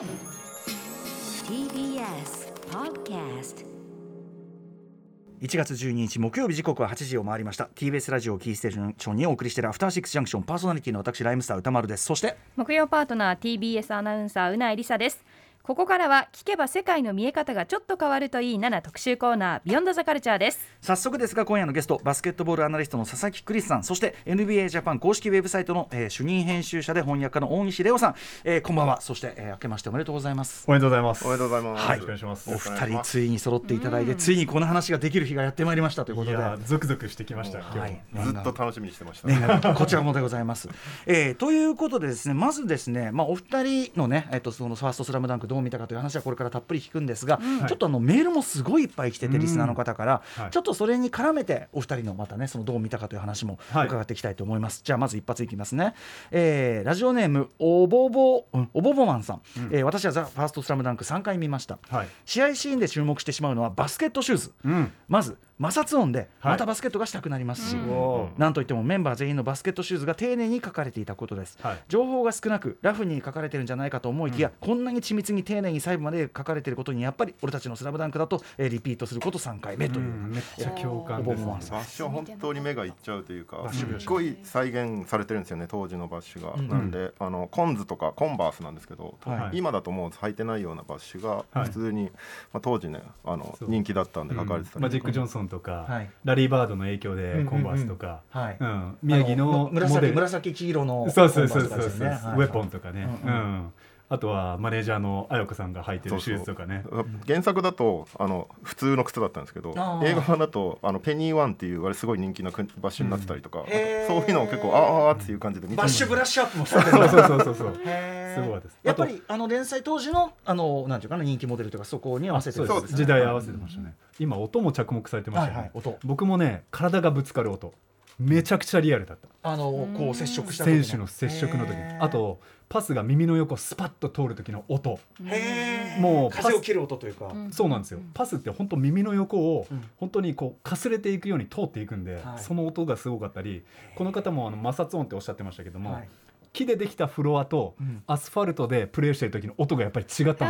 TBS Podcast 1月12日木曜日時刻は8時を回りました。TBS ラジオキーステーションにお送りしているアフターシックスジャンクション。パーソナリティの私ライムスター歌丸です。そして木曜パートナー TBS アナウンサーうないりさですここからは聞けば世界の見え方がちょっと変わるといい7特集コーナービヨンドザカルチャーです早速ですが今夜のゲストバスケットボールアナリストの佐々木クリスさんそして NBA ジャパン公式ウェブサイトの、えー主任編集者で翻訳家の大西レオさん、えーこんばんはそして、えー明けましておめでとうございますおめでとうございます。おめでとうございます。はいよろしくお願いします。お二人ついに揃っていただいて、ついにこの話ができる日がやってまいりましたということでいやー、ゾクゾクしてきました。今日。はいずっと楽しみにしてました。ね、こちらもでございます。えーということでですねまずですね、まあ、お二人のね、えっとそのファーストスラムダンクどう見たかという話はこれからたっぷり聞くんですが、ちょっとあのメールもすごいいっぱい来てて、リスナーの方から、はい。ちょっとそれに絡めてお二人のまたねそのどう見たかという話もはい。伺っていきたいと思います。じゃあまず一発いきますね。えーラジオネームおぼぼ、うん、おぼぼマンさん、えー私は THE FIRST SLAM DUNK 3回見ました。はい。試合シーンで注目してしまうのはバスケットシューズ。うん。まず摩擦音ではい。またバスケットがしたくなります。し、おー。なんといってもメンバー全員のバスケットシューズが丁寧に描かれていたことです、はい。情報が少なくラフに描かれてるんじゃないかと思いきや、こんなに緻密に丁寧に細部まで書かれていることにやっぱり俺たちの「スラムダンクだと、えーリピートすること3回目という、うんめっちゃ共感ですね。バッシュは本当に目がいっちゃうというかすっごい再現されてるんですよね当時のバッシュが、うんなんであのコンズとかコンバースなんですけど、はい。今だともう履いてないようなバッシュがはい。普通に、まあ、当時ねあの人気だったんで書かれてたりマジック・ジョンソンとか、はい。ラリー・バードの影響でコンバースとか、はい。うん。宮城の紫黄色のそうそうそうコンバースとかですそうそう、よね。はい。ウェポンとかね、ううん。んあとはマネージャーの綾子さんが履いてるシューズとかね。原作だとあの普通の靴だったんですけど映画版だとあのペニーワンっていうあれすごい人気のバッシュになってたりとか、へー。そういうのを結構あーあーっていう感じで見てバッシュブラッシュアップもされてる。そうそうそうそうすごいです。やっぱりあの連載当時のあのなんていうかな人気モデルとかそこに合わせてるそうです。時代合わせてましたね。今音も着目されてましたよね、はいはい音。僕もね体がぶつかる音めちゃくちゃリアルだった。あのこう接触した時選手の接触の時あとパスが耳の横スパッと通る時の音。もうパス風を切る音というか、そうなんですよ。パスって本当耳の横をうん。本当にこうかすれていくように通っていくんで、はい。その音がすごかったりこの方もあの摩擦音っておっしゃってましたけども、はい木でできたフロアとうん。アスファルトでプレーしてる時の音がやっぱり違ったんですよ。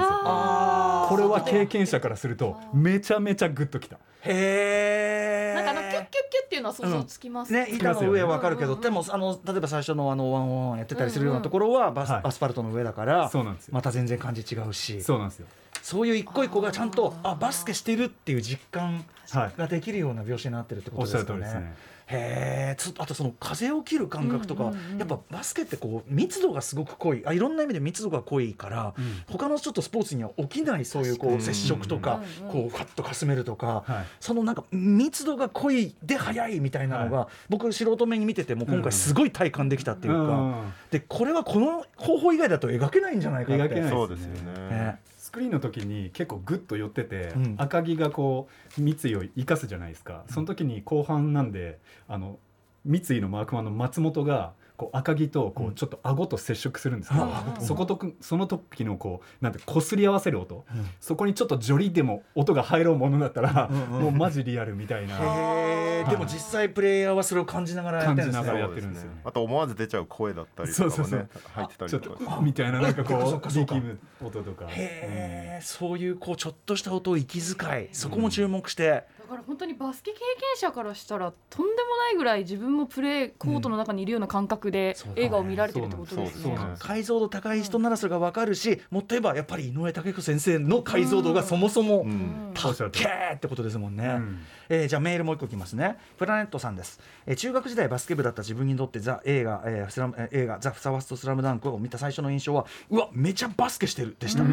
これは経験者からするとめちゃめちゃグッときた。へえなんかあのキュッキュッキュッっていうのは想像つきます。ね、板の上はわかるけど、でもあの例えば最初のあのワンオンワンやってたりするようなところはバス、はい。アスファルトの上だからそうなんですよ。また全然感じ違うし。そうなんですよ。そういう一個一個がちゃんとあバスケしてるっていう実感はい。ができるような描写になってるってこおっしゃとですかね。へえつあとその風を切る感覚とか、やっぱバスケってこう密度がすごく濃い。あいろんな意味で密度が濃いから、うん。他のちょっとスポーツには起きないそういうこう接触とか、うんうんこうカッとかすめるとか、はい。そのなんか密度が濃いで速いみたいなのが、僕素人目に見てても今回すごい体感できたっていうか、うんでこれはこの方法以外だと描けないんじゃないかって。描けないそうですよね。ねスクリーンの時に結構グッと寄ってて、うん。赤木がこう三井を生かすじゃないですか。その時に後半なんであの三井のマークマンの松本がこう赤木とこうん。うちょっと顎と接触するんですけど、あそことくその時のこうなんて擦り合わせる音、うん。そこにちょっとジョリでも音が入ろうものだったら、うんうんもうマジリアルみたいな。はい。へえでも実際プレイヤーはそれを感じながらやってるんです感じながらね。やってるんですよあと思わず出ちゃう声だったりとかもねそうそうそう。入ってたりとか。とみたいななんかそこう力む音とか。へえ、そういうこうちょっとした音を息遣い。そこも注目して、だから本当にバスケ経験者からしたらとんでもないぐらい自分もプレーコートの中にいるような感覚で映画を見られてるってことですね。そうなんです。解像度高い人ならそれが分かるし、もっと言えばやっぱり井上武彦先生の解像度がそもそもうんたっけーってことです。もんね、うんえーじゃあメールもう一個いきますね。プラネットさんです、えー中学時代バスケ部だった自分にとってザ映画、えースラムえー映画ザ・ファーストスラムダンクを見た最初の印象はうわめちゃバスケしてるでした、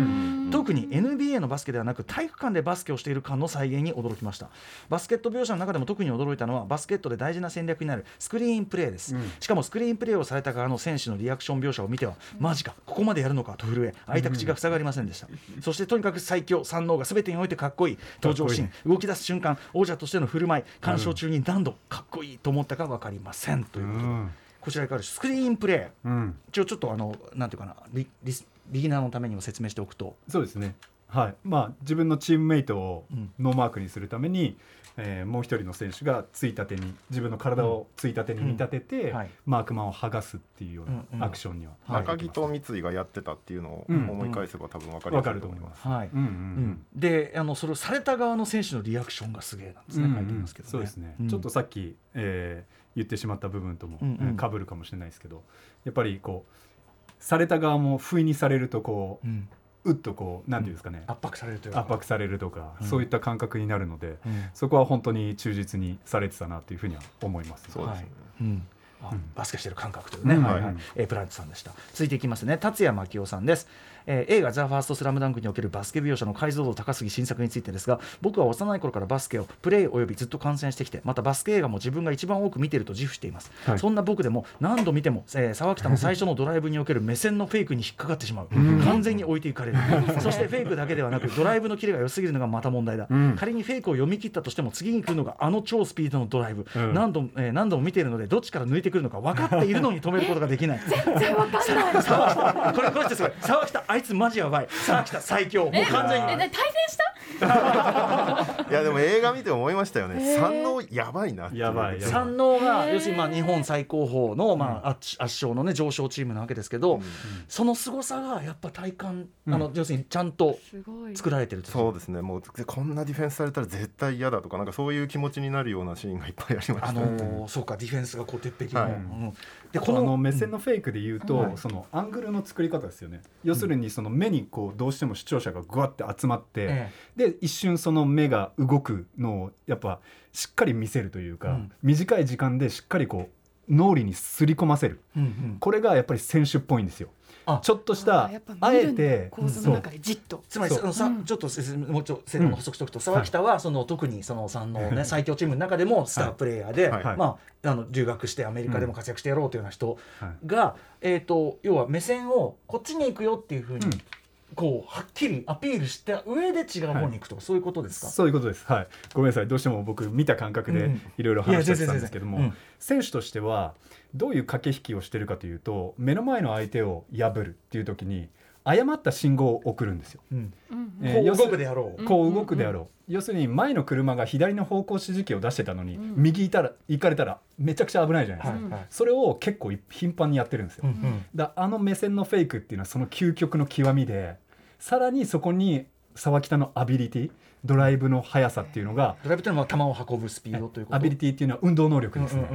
特に NBA のバスケではなく体育館でバスケをしている感の再現に驚きました。バスケット描写の中でも特に驚いたのはバスケットで大事な戦略になるスクリーンプレーです、うん。しかもスクリーンプレーをされた側の選手のリアクション描写を見ては、マジかここまでやるのかと震え開いた口が塞がりませんでした、そしてとにかく最強三能が全てにおいてかっこいい登場シーン動き出す瞬間王者としての振る舞い鑑賞中に何度かっこいいと思ったか分かりませんということで、うん。こちらいかがでしょうスクリーンプレーうん。一応ちょっとあのなんていうかなリリスビギナーのためにも説明しておくと。そうですね。はい。まあ、自分のチームメイトをうん。ノーマークにするために、えーもう一人の選手がついたてに自分の体をついたてに見立てて、うん。はい。マークマンを剥がすっていうよううんうん。なアクションにははい。赤木と三井がやってたっていうのをうん。思い返せば多分分かりわやすいとかると思いま。す。す。はい。うんうんうん。であのそれをされた側の選手のリアクションがすげえなんですね、うん書いてますけどね。そうですね、うん。ちょっとさっき、えー言ってしまった部分とも、うんうん。かぶるかもしれないですけどやっぱりこうされた側も不意にされるとこうんううっとこうなんていうんですかね、圧迫されるというか。圧迫されるとか、うん。そういった感覚になるのでうん。そこは本当に忠実にされてたなというふうには思います。そうですね。うん。バスケしてる感覚というね、うん。はいはい。うん。えープラネットさんでした。続いていきますね。達也真紀夫さんです、えー映画「ザ・ファーストスラムダンクにおけるバスケ描写の解像度高すぎ新作についてですが僕は幼い頃からバスケをプレイおよびずっと観戦してきてまたバスケ映画も自分が一番多く見ていると自負しています、はい。そんな僕でも何度見ても、えー沢北の最初のドライブにおける目線のフェイクに引っかかってしまう。完全に置いていかれる。そしてフェイクだけではなくドライブのキレが良すぎるのがまた問題だ、うん。仮にフェイクを読み切ったとしても次に来るのがあの超スピードのドライブ、うん。何度もえー何度も見ているのでどっちから抜いてくるのか分かっているのに止めることができない。全然わかんない。沢北これこれす。ごい沢北あいつマジやばい。沢北最強。もう完全に。対戦した？いやでも映画見て思いましたよね。三能やばいな。やばいやばい。山王が要するにまあ日本最高峰のまあ圧圧勝のね上昇チームなわけですけど、うん。その凄さがやっぱ体感、うん。あの要するにちゃんと作られてるとそうですね。もうこんなディフェンスされたら絶対嫌だとかなんかそういう気持ちになるようなシーンがいっぱいありました。あのーそうかディフェンスがこう鉄壁の、はい。うんでこの目線のフェイクで言うと、はい。そのアングルの作り方ですよね。要するにその目にこうどうしても視聴者がぐわって集まって、え。で一瞬その目が動くのをやっぱしっかり見せるというか、うん。短い時間でしっかりこう脳裏にすり込ませる。えうんうん。これがやっぱり選手っぽいんですよ。あ。ちょっとしたあえて構図の中でじっと。そう。つまりそのさ、うん。ちょっともうちょっと補足しておくと、沢北はその特にその三のね最強チームの中でもスタープレイヤーで、はい。はい。まああの留学してアメリカでも活躍してやろうというような人はい。が、えっ、と要は目線をこっちに行くよっていうふうに、うんこうはっきりアピールした上で違う方に行くとか、そういうことですか？そういうことです、はい、ごめんなさい。どうしても僕見た感覚でうん。いろいろ話してたんですけども、いや全然全然。選手としてはどういう駆け引きをしてるかというと目の前の相手を破るっていう時に誤った信号を送るんですよ。うん。うんえーこう動くであろう。こう動くであろう、要するに前の車が左の方向指示器を出してたのに、うん。右いたら行かれたらめちゃくちゃ危ないじゃないですか、はいはい。それを結構頻繁にやってるんですよ、うんうん。だあの目線のフェイクっていうのはその究極の極みでさらにそこに沢北のアビリティドライブの速さっていうのがドライブというのは球を運ぶスピードということ？アビリティっていうのは運動能力ですね、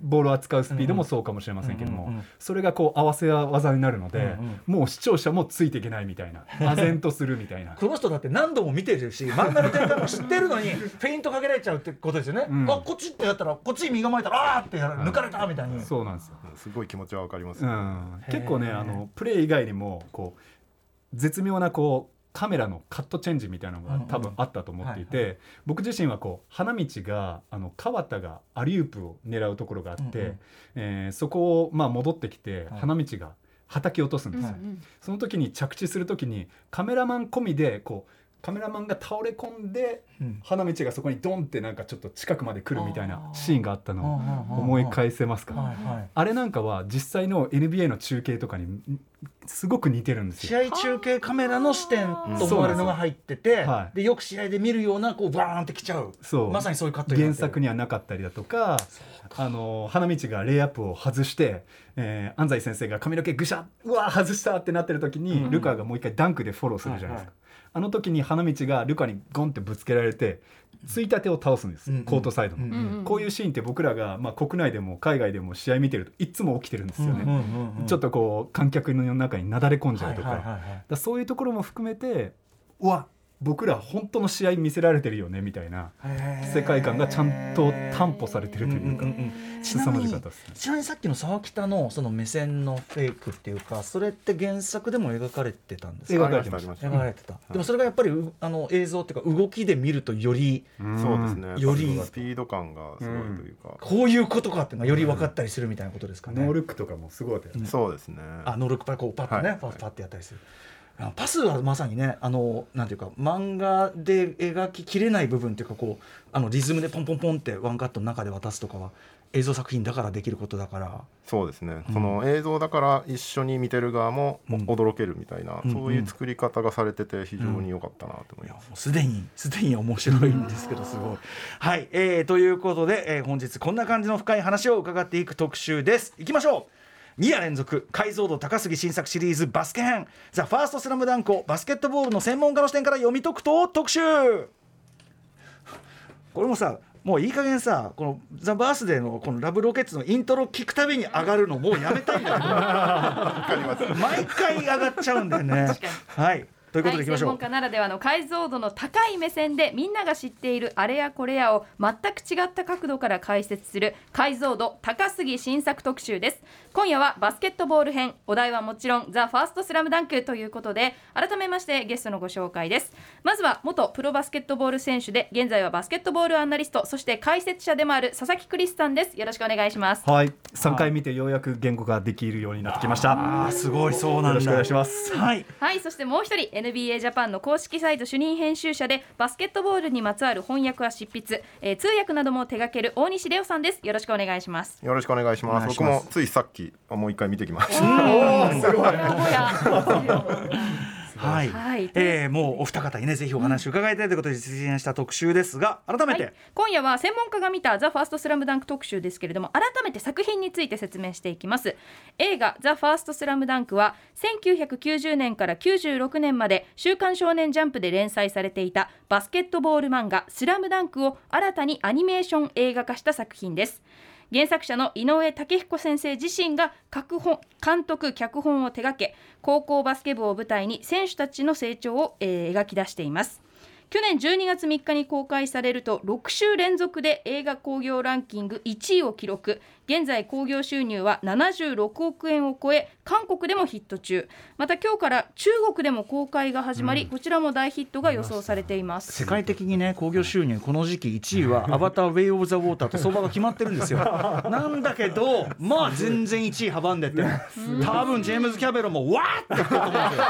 ボールを扱うスピードもそうかもしれませんけども、それがこう合わせ技になるので、うんうん。もう視聴者もついていけないみたいな唖然とするみたいな。この人だって何度も見てるし漫画の展開も知ってるのにフェイントかけられちゃうってことですよね、うん。あこっちってやったらこっちに身構えたらあーってやら抜かれたみたいに、そうなんですよ、すごい気持ちはわかります、ねうん、結構ねあのプレー以外にもこう絶妙なこうカメラのカットチェンジみたいなのが多分あったと思っていて、僕自身はこう花道があの川田がアリウープを狙うところがあって、うんうん。えーそこをまあ戻ってきて、はい。花道が叩き落とすんですよ、うんその時に着地する時にカメラマン込みでこうカメラマンが倒れ込んでうん。花道がそこにドンってなんかちょっと近くまで来るみたいなシーンがあったのを思思い返せますか、はいはい。あれなんかは実際の NBA の中継とかにんすごく似てるんですよ。試合中継カメラの視点と思われるのが入ってて、はいでよ。く試合で見るようなこうバーンってきちゃう。そう。まさにそういうカット原作にはなかったりだとかあの花道がレイアップを外して、えー安西先生が髪の毛ぐしゃうわ外したってなってる時に、うん。ルカがもう一回ダンクでフォローするじゃないですか、はい。あの時に花道がルカにゴンってぶつけられてついたてを倒すんです、うんうん。コートサイドの、うんうんうん。こういうシーンって僕らが、まあ、国内でも海外でも試合見てるといつも起きてるんですよね、うんうんうんうん。ちょっとこう観客の中になだれ込んじゃうとか,、はいはいはいはいだそういうところも含めてうわ僕ら本当の試合見せられてるよねみたいな世界観がちゃんと担保されてるというかんんんちな凄まみにじかったですね。ちなみにさっきの沢北のその目線のフェイクっていうかそれって原作でも描かれてたんですか？描かれてました。描かれてた、でもそれがやっぱりうあの映像っていうか動きで見るとよりそうですね。よりスピード感がすごいというか、こういうことかっていうのがより分かったりするみたいなことですかね、ノールックとかもすごいよね。うん。そうですねあノールックパッこうパッとね、はい。パッパッてやったりする。あパスはまさにねあのなんていうか漫画で描ききれない部分っていうかこうあのリズムでポンポンポンってワンカットの中で渡すとかは映像作品だからできることだから。そうですね、うん。その映像だから一緒に見てる側もうん。驚けるみたいな、うんそういう作り方がされてて非常に良かったなと思います。うすでにすでに面白いんですけどすごい。はい、えーということで、えー本日こんな感じの深い話を伺っていく特集です。いきましょう2夜連続解像度高すぎ新作シリーズバスケ編「ザ・ファーストスラムダンクをバスケットボールの専門家の視点から読み解くと特集。これもさもういい加減さこのザ・バースデーのこのラブロケッツのイントロ聞くたびに上がるのもうやめたいんだけど 毎回上がっちゃうんだよね。はいということでいきましょう、専門家ならではの解像度の高い目線でみんなが知っているあれやこれやを全く違った角度から解説する解像度高すぎ新作特集です。今夜はバスケットボール編お題はもちろんザ・ファーストスラムダンクということで改めましてゲストのご紹介です。まずは元プロバスケットボール選手で現在はバスケットボールアナリストそして解説者でもある佐々木クリスさんです。よろしくお願いします。はい。3回見てようやく言語ができるようになってきました。あーすごいそうなんだ。よろしくお願いします。はい。はいそしてもう一人 NBA ジャパンの公式サイト主任編集者でバスケットボールにまつわる翻訳や執筆、えー通訳なども手掛ける大西レオさんです。よろしくお願いします。よろしくお願いします。僕もついさっきあもう一回見てきました。はい、はい。えーもうお二方にねぜひお話を伺いたいということで実現した特集ですが改めて、はい、今夜は専門家が見た「ザ・ファーストスラムダンク特集ですけれども改めて作品について説明していきます。映画「ザ・ファーストスラムダンクは1990年から96年まで「週刊少年ジャンプ」で連載されていたバスケットボール漫画「スラムダンクを新たにアニメーション映画化した作品です原作者の井上武彦先生自身が脚本監督脚本を手掛け高校バスケ部を舞台に選手たちの成長を、えー描き出しています。去年12月3日に公開されると6週連続で映画興行ランキング1位を記録。現在興行収入は76億円を超え韓国でもヒット中。また今日から中国でも公開が始まり、こちらも大ヒットが予想されています。世界的にね興行収入この時期1位は「アバター・ウェイ・オブ・ザ・ウォーター」と相場が決まってるんですよ。なんだけどまあ全然1位阻んでて多分ジェームズ・キャメロンもわーって言ってると思うんですよ。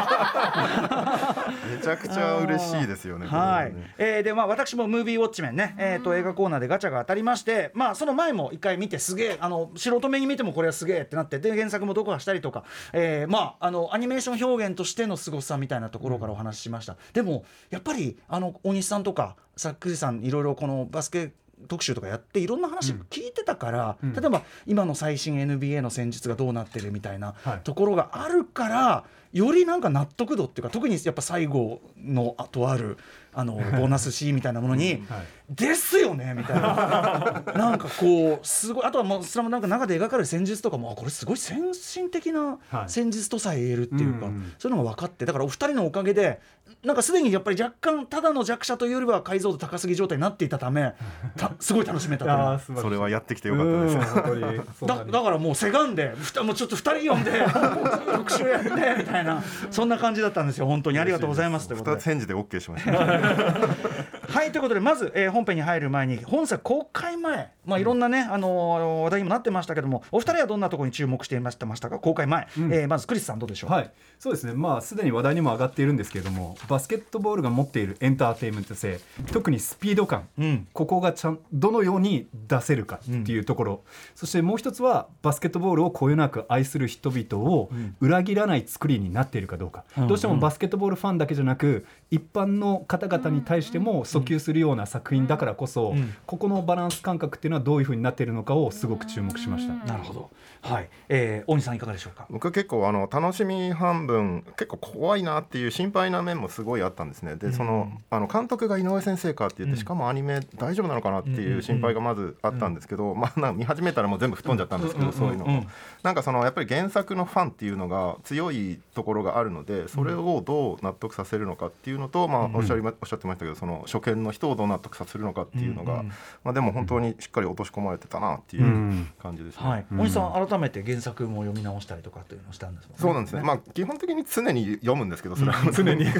めちゃくちゃ嬉しいですよね。はい。これね、えーでまあ私もムービーウォッチメンね、えー、と映画コーナーでガチャが当たりましてまあその前も一回見てすげえあの素人目に見てもこれはすげえってなってで原作も読破したりとか、えーまああのアニメーション表現としての凄さみたいなところからお話ししました、でもやっぱりあの大西さんとかさっくりさんいろいろこのバスケ特集とかやっていろんな話聞いてたから、うん。例えば今の最新 NBA の戦術がどうなってるみたいなはい。ところがあるからよりなんか納得度っていうか特にやっぱ最後のとあるあのボーナスシーンみたいなものにはい。ですよねみたいな。なんかこうすごいあとはもうスラムダンクの中で描かれる戦術とかもあこれすごい先進的なはい。戦術とさえ言えるっていうか、うんうん。そういうのが分かってだからお二人のおかげでなんかすでにやっぱり若干ただの弱者というよりは解像度高すぎ状態になっていたため たすごい楽しめたという。あー素晴らしい。それはやってきてよかったです。だだからもうせがんでふたもうちょっと2人呼んで 特集やってみたいなそんな感じだったんですよ。本当に。ありがとうございますということで。二つ。返事で OK しました。はいということでまず、えー本編に入る前に本作公開前、まあ、いろんなね、あのー話題にもなってましたけどもお二人はどんなところに注目していましたましたか？公開前、うん。えーまずクリスさんどうでしょう、はい、そうですね、まあ、すでに話題にも上がっているんですけれども、バスケットボールが持っているエンターテインメント性、特にスピード感、うん。ここがちゃんどのように出せるかっていうところ、そしてもう一つは、バスケットボールをこよなく愛する人々を裏切らない作りになっているかどうか、うん。どうしてもバスケットボールファンだけじゃなく、一般の方々に対しても訴求するような作品だからこそ、うん。ここのバランス感覚っていうのはどういうふうになっているのかをすごく注目しました。なるほど。はい、えー、大西さんいかがでしょうか？僕は結構あの楽しみ半分結構怖いなっていう心配な面もすごいあったんですね。でそのあの監督が井上先生かって言って、うん。しかもアニメ大丈夫なのかなっていう心配がまずあったんですけど、まあ見始めたらもう全部吹っ飛んじゃったんですけど、そういうのも、うんなんかそのやっぱり原作のファンっていうのが強いところがあるのでそれをどう納得させるのかっていうのと、まあ、おっしゃりまおっしゃってましたけどその初見の人をどう納得させるのかっていうのが、まあ、でも本当にしっかり落とし込まれてたなっていううん。感じですね。はい、うん大西さん。改めて原作も読み直したりとかっていうのをしたんですもんそうなんですね。まあ基本的に常に読むんですけど、それは常に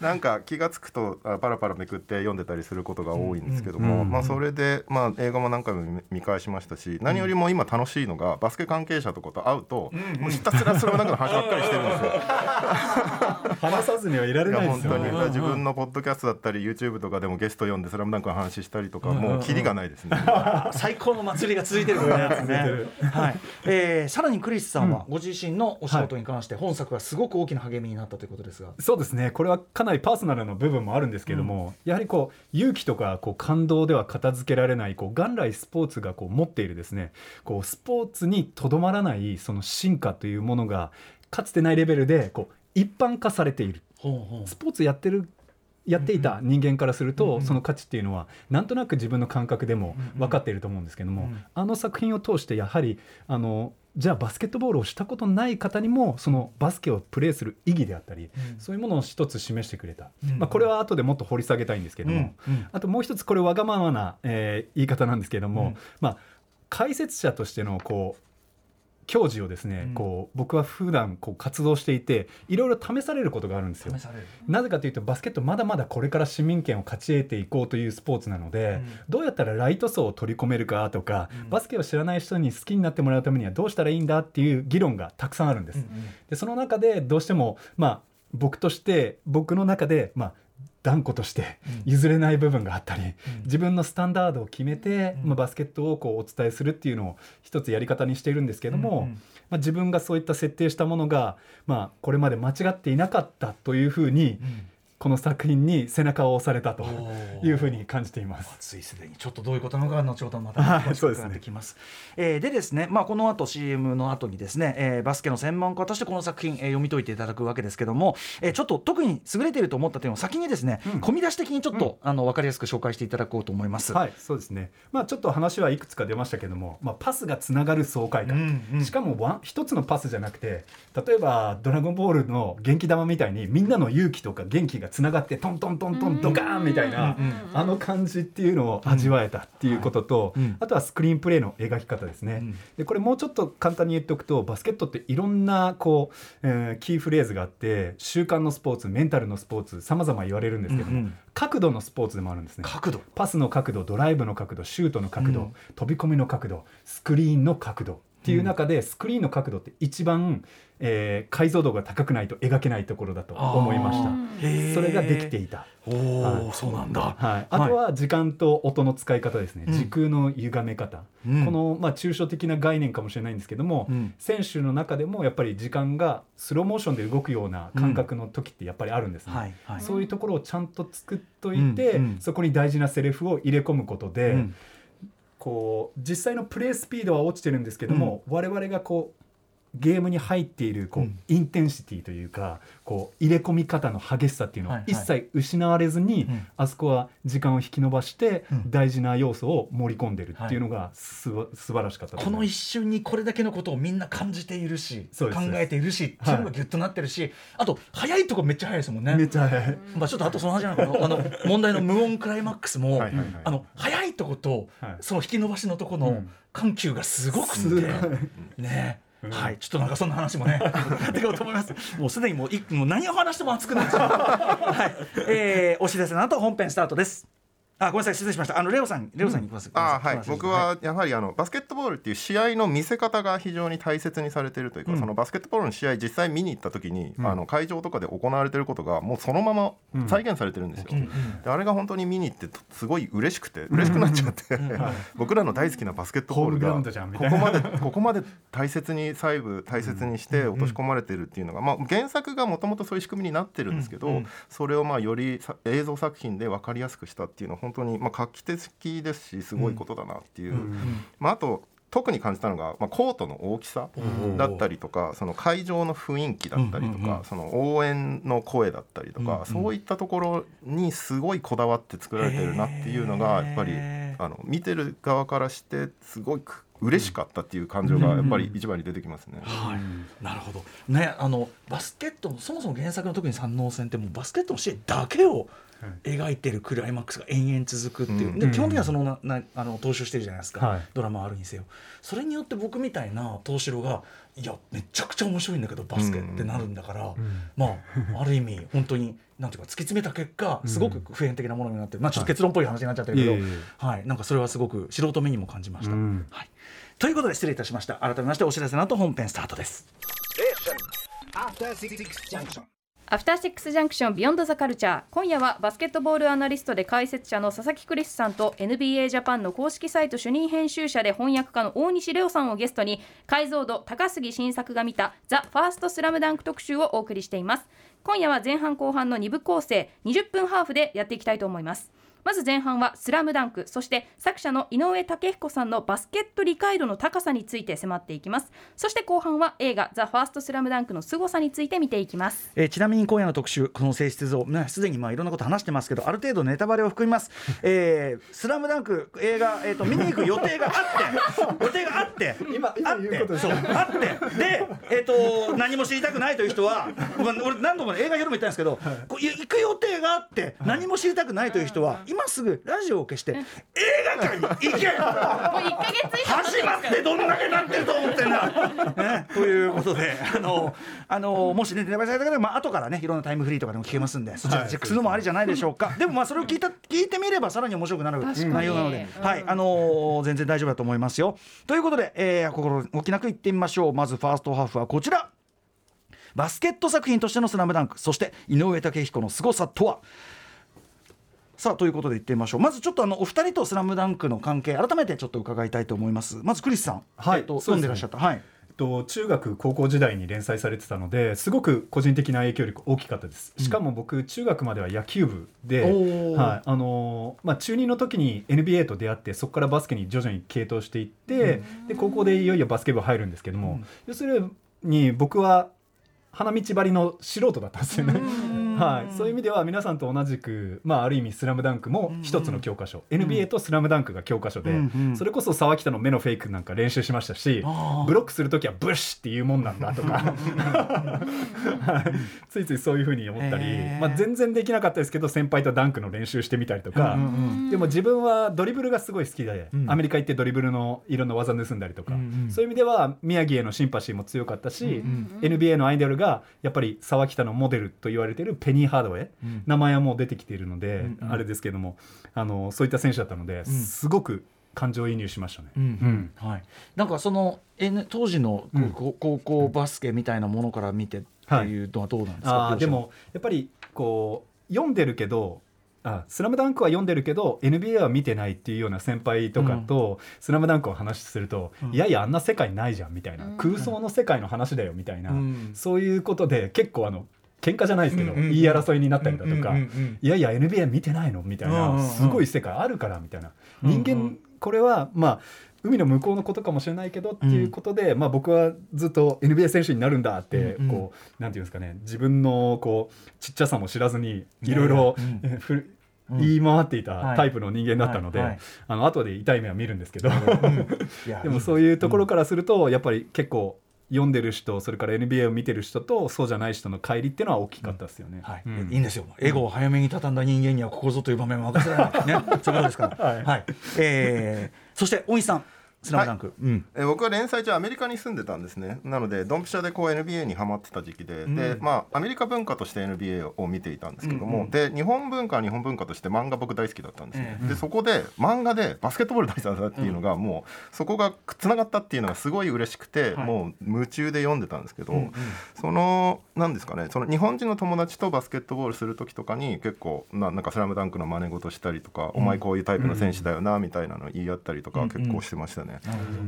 なんか気が付くとあパラパラめくって読んでたりすることが多いんですけども、うんまあそれでまあ映画も何回も見見返しましたし、何よりも今楽しいのがバスケ関係者とかと会うと、もうひたすらそれをなんかの話ばっかりにしてるんですよ。話さずにはいられないですよね。本当に。自分のポッドキャストだったり YouTube とかでもゲスト呼んで「スラムダンクの話したりとかもうキリがないですね。最高の祭りが続いてるからね。ね。はい。えーさらにクリスさんはご自身のお仕事に関して本作がすごく大きな励みになったということですが。そうですね。これはかなりパーソナルな部分もあるんですけども、やはりこう勇気とかこう感動では片付けられないこう元来スポーツがこう持っているですね。こうスポーツにとどまらないその進化というものがかつてないレベルでこう一般化されている。スポーツやってるやっていた人間からすると、うんその価値っていうのはなんとなく自分の感覚でも分かっていると思うんですけども、うん。あの作品を通してやはりあのじゃあバスケットボールをしたことない方にもそのバスケをプレーする意義であったり、うん。そういうものを一つ示してくれた、うん。まあ、これは後でもっと掘り下げたいんですけども、あともう一つこれわがままな、えー言い方なんですけども、うん。まあ、解説者としてのこう矜持をですね、うん。こう僕は普段こう活動していていろいろ試されることがあるんですよ。なぜかというとバスケットまだまだこれから市民権を勝ち得ていこうというスポーツなので、うん。どうやったらライト層を取り込めるかとか、うん。バスケを知らない人に好きになってもらうためにはどうしたらいいんだっていう議論がたくさんあるんです。うんうん。でその中でどうしてもまあ僕として僕の中でまあ断固としてうん。譲れない部分があったり、うん。自分のスタンダードを決めて、うん。まあ、バスケットをこうお伝えするっていうのを一つやり方にしているんですけども、まあ、自分がそういった設定したものが、まあ、これまで間違っていなかったというふうにうんこの作品に背中を押されたというふうに感じています。ついすでにちょっとどういうことなのか後ほどまたはい詳しくそうですね伺ってきます。えーでですね、まあこの後 CM の後にですね、えーバスケの専門家としてこの作品、えー読み解いていただくわけですけども、えーちょっと特に優れていると思った点を先にですね、うん込み出し的にちょっと、あの分かりやすく紹介していただこうと思います。はい、そうですね。まあちょっと話はいくつか出ましたけども、まあパスがつながる爽快感。うんうんしかもワン一つのパスじゃなくて、例えばドラゴンボールの元気玉みたいにみんなの勇気とか元気がつながってトントントントンドカーンみたいな、うんあの感じっていうのを味わえたっていうことと、うん。あとはスクリーンプレーの描き方ですね。うん。でこれもうちょっと簡単に言っておくとバスケットっていろんなこう、えーキーフレーズがあって習慣のスポーツメンタルのスポーツ様々言われるんですけども、角度のスポーツでもあるんですね。角度。パスの角度ドライブの角度シュートの角度、うん。飛び込みの角度スクリーンの角度っていう中で、スクリーンの角度って一番、えー解像度が高くないと描けないところだと思いました。それができていた、おお、はい。そうなんだ。はい、あとは時間と音の使い方ですね、うん。時空の歪め方、うん。この、まあ、抽象的な概念かもしれないんですけども、うん。選手の中でもやっぱり時間がスローモーションで動くような感覚の時ってやっぱりあるんですね、はいはい。そういうところをちゃんと作っといて、うんうん。そこに大事なセリフを入れ込むことで、うんこう実際のプレースピードは落ちてるんですけども、我々がこうゲームに入っているこう、うん。インテンシティというかこう入れ込み方の激しさっていうのはいはい。は一切失われずに、うん。あそこは時間を引き延ばしてうん。大事な要素を盛り込んでるっていうのがすば素晴らしかったとこの一瞬にこれだけのことをみんな感じているし考えているしはい。全部ギュッとなってるし、あと早いとこめっちゃ早いですもんね。めっちゃ早いまあちょっとあとその話なんだけどあの問題の無音クライマックスもはいはいはい。あの早いとこと、はい。その引き伸ばしのとこのうん。緩急がすごくすごい。て、ね。うんはい。ちょっとなんかそんな話もね やっていこうと思います。もうすでにもういもう何を話しても熱くなっちゃう。はい、えー、お知らせの後本編スタートですあごめんなさい失礼しました。あのレオさんレオさんに行きます、あーはい。僕はやはりあのバスケットボールっていう試合の見せ方が非常に大切にされているというか、うん。そのバスケットボールの試合実際見に行った時に、うん。あの会場とかで行われていることがもうそのまま再現されてるんですよ。であれが本当に見に行ってとすごい嬉しくて嬉しくなっちゃって、僕らの大好きなバスケットボールがここまでここまで大切に細部大切にして落とし込まれてるっていうのが、まあ、原作がもともとそういう仕組みになってるんですけど、それをまあよりさ映像作品で分かりやすくしたっていうのは本当にまあ画期的ですしすごいことだなっていう、うんまあ、あと特に感じたのが、まあ、コートの大きさだったりとかその会場の雰囲気だったりとか、うんうんうん。その応援の声だったりとか、うんうん。そういったところにすごいこだわって作られてるなっていうのがやっぱりあの見てる側からしてすごいく嬉しかったっていう感情がやっぱり一番に出てきますね。はい、なるほど。ねあのバスケットのそもそも原作の時に三能戦ってもうバスケットの試合だけを描いてるクライマックスが延々続くっていう、うん。で基本的にはそのななあの踏襲してるじゃないですか、はい。ドラマあるにせよ。それによって僕みたいな東四郎がいやめちゃくちゃ面白いんだけどバスケってなるんだから、まあ ある意味本当になんていうか突き詰めた結果すごく普遍的なものになってる、まあちょっと結論っぽい話になっちゃってるけど、はい、なんかそれはすごく素人目にも感じました。うん。はい、ということで失礼いたしました。改めましてお知らせの後本編スタートです。アフター6ジャンクション Beyond the Culture 今夜はバスケットボールアナリストで解説者の佐々木クリスさんと NBA ジャパンの公式サイト主任編集者で翻訳家の大西レオさんをゲストに解像度高杉晋作が見た THE FIRST SLAM DUNK 特集をお送りしています。今夜は前半後半の2部構成20分ハーフでやっていきたいと思います。まず前半はスラムダンクそして作者の井上武彦さんのバスケット理解度の高さについて迫っていきます。そして後半は映画ザ・ファーストスラムダンクの凄さについて見ていきます。えーちなみに今夜の特集この性質像ねすでにまあいろんなこと話してますけどある程度ネタバレを含みます「えースラムダンク映画、えー、と見に行く予定があって 予定があって今今あってそうあってで、えー、と何も知りたくないという人は、まあ、俺何度も映画夜も言ったんですけど、こうい行く予定があって何も知りたくないという人は今すぐラジオを消して映画館に行け！もう1ヶ月以上始まってどんだけなってると思ってんだ、ね、ということであのあのもしねネタバレされた方は、まあ後からねいろんなタイムフリーとかでも聞けますんでそちらでチェックするのもありじゃないでしょうか、でもまあそれを聞いた聞いてみればさらに面白くなる内容なので、うんはい。あの全然大丈夫だと思いますよ。ということで、えー、心置きなくいってみましょう。まずファーストハーフはこちら。バスケット作品としての「スラムダンク。そして井上武彦の凄さとは？さあということで言ってみましょう。まずちょっとあのお二人と「スラムダンクの関係改めてちょっと伺いたいと思います。まずクリスさん、はい。えっと読んでらっしゃった。はい。と中学高校時代に連載されてたのですごく個人的な影響力大きかったです。しかも僕中学までは野球部で、はい。あのーまあ、中2の時に NBA と出会ってそこからバスケに徐々に傾倒していって、で高校でいよいよバスケ部入るんですけども、要するに僕は花道張りの素人だったんですよね。はい、そういう意味では皆さんと同じく、まあ、ある意味「スラムダンクも一つの教科書、NBA と「スラムダンクが教科書で、うんうん。それこそ沢北の目のフェイクなんか練習しましたしブロックする時はブッシュっていうもんなんだとか。はい。ついついそういうふうに思ったり、まあ、全然できなかったですけど先輩とダンクの練習してみたりとか、うんうんでも自分はドリブルがすごい好きで、うん。アメリカ行ってドリブルのいろんな技盗んだりとか、うんうん。そういう意味では宮城へのシンパシーも強かったし、うん NBA のアイドルがやっぱり沢北のモデルと言われているペニー・ハードウェイ、うん。名前はもう出てきているので、うんうん。あれですけどもあのそういった選手だったので、すごく感情移入しましたね。うんはい、なんかその、N、当時の高校バスケみたいなものから見てっていうのはどうなんですか、あーでもやっぱりこう読んでるけどあスラムダンクは読んでるけど NBA は見てないっていうような先輩とかと、スラムダンクを話すると、うん。いやいやあんな世界ないじゃんみたいな、うん。空想の世界の話だよみたいな、うん。そういうことで結構あの喧嘩じゃないですけど、言い争いになったりだとか、いやいや NBA 見てないの？みたいな、すごい世界あるからみたいな、人間これはまあ海の向こうのことかもしれないけどっていうことで、まあ、僕はずっと NBA 選手になるんだって、こうなんていうんですかね自分のこうちっちゃさも知らずにいろいろ言い回っていはい。たタイプの人間だったので、あの後で痛い目は見るんですけど、でもそういうところからすると、やっぱり結構読んでる人それから NBA を見てる人とそうじゃない人の乖離っていうのは大きかったですよね。はい、うんいいんですよ。エゴを早めに畳んだ人間にはここぞという場面は任せられない。ね、そういうことですか？ら。はいえーそして大石さん、スラムダンク。うん。えー僕は連載中アメリカに住んでたんですね。なのでドンピシャでこう NBA にハマってた時期で、でまあアメリカ文化として NBA を見ていたんですけども、うんうん。で日本文化は日本文化として漫画僕大好きだったんですね、ええでそこで漫画でバスケットボール大好きだっていうのがもうそこがつながったっていうのがすごい嬉しくて、はい。もう夢中で読んでたんですけど、うんうん。そのなんですかねその日本人の友達とバスケットボールする時とかに結構ななんか「スラムダンクの真似事したりとか、お前こういうタイプの選手だよなみたいなの言い合ったりとかは結構してましたね。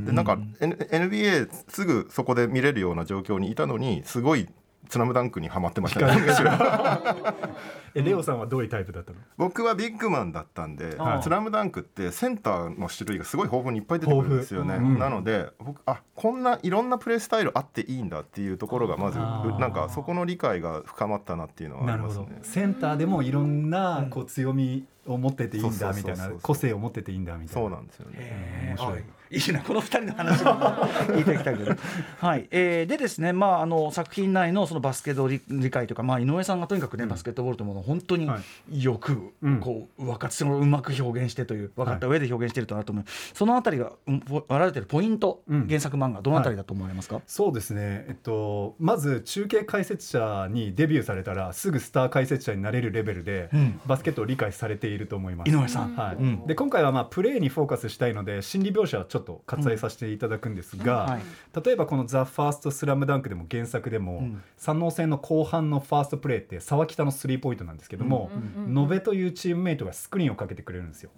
でなんか、N、NBA すぐそこで見れるような状況にいたのにすごい「スラムダンクにはまってましたね。えレオさんはどういうタイプだったの？僕はビッグマンだったんでああ「スラムダンクってセンターの種類がすごい豊富にいっぱい出てくるんですよね、うん。なので僕あこんないろんなプレースタイルあっていいんだっていうところがまずなんかそこの理解が深まったなっていうのはあなるほりますね。ど。センターでもいろんなこう強みを持ってていいんだみたいな。個性を持ってていいんだみたいな。そうなんですよね。えー。面白い。はいいいなこの二人の話も。聞 いていきたいけど、はい。えーでですね、まあ、あの作品内のそのバスケット理理解というか、まあ、井上さんがとにかくね、バスケットボールというものが本当にはい。よくうん。こう分かってうまく表現してという分かった上で表現しているとなると思う、そのあたりがうん割られてるポイント、うん。原作漫画どのあたりだと思われますか、そうですね、えっと、まず中継解説者にデビューされたらすぐスター解説者になれるレベルで、うん。バスケットを理解されていると思います。井上さん、はい。うん。で今回はまあプレーにフォーカスしたいので心理描写はちょっと割愛させていただくんですが、はい。例えばこの「ザ・ファーストスラムダンクでも原作でも、うん。三能戦の後半のファーストプレーって沢北のスリーポイントなんですけども、野辺というチームメイトがスクリーンをかけてくれるんですよ。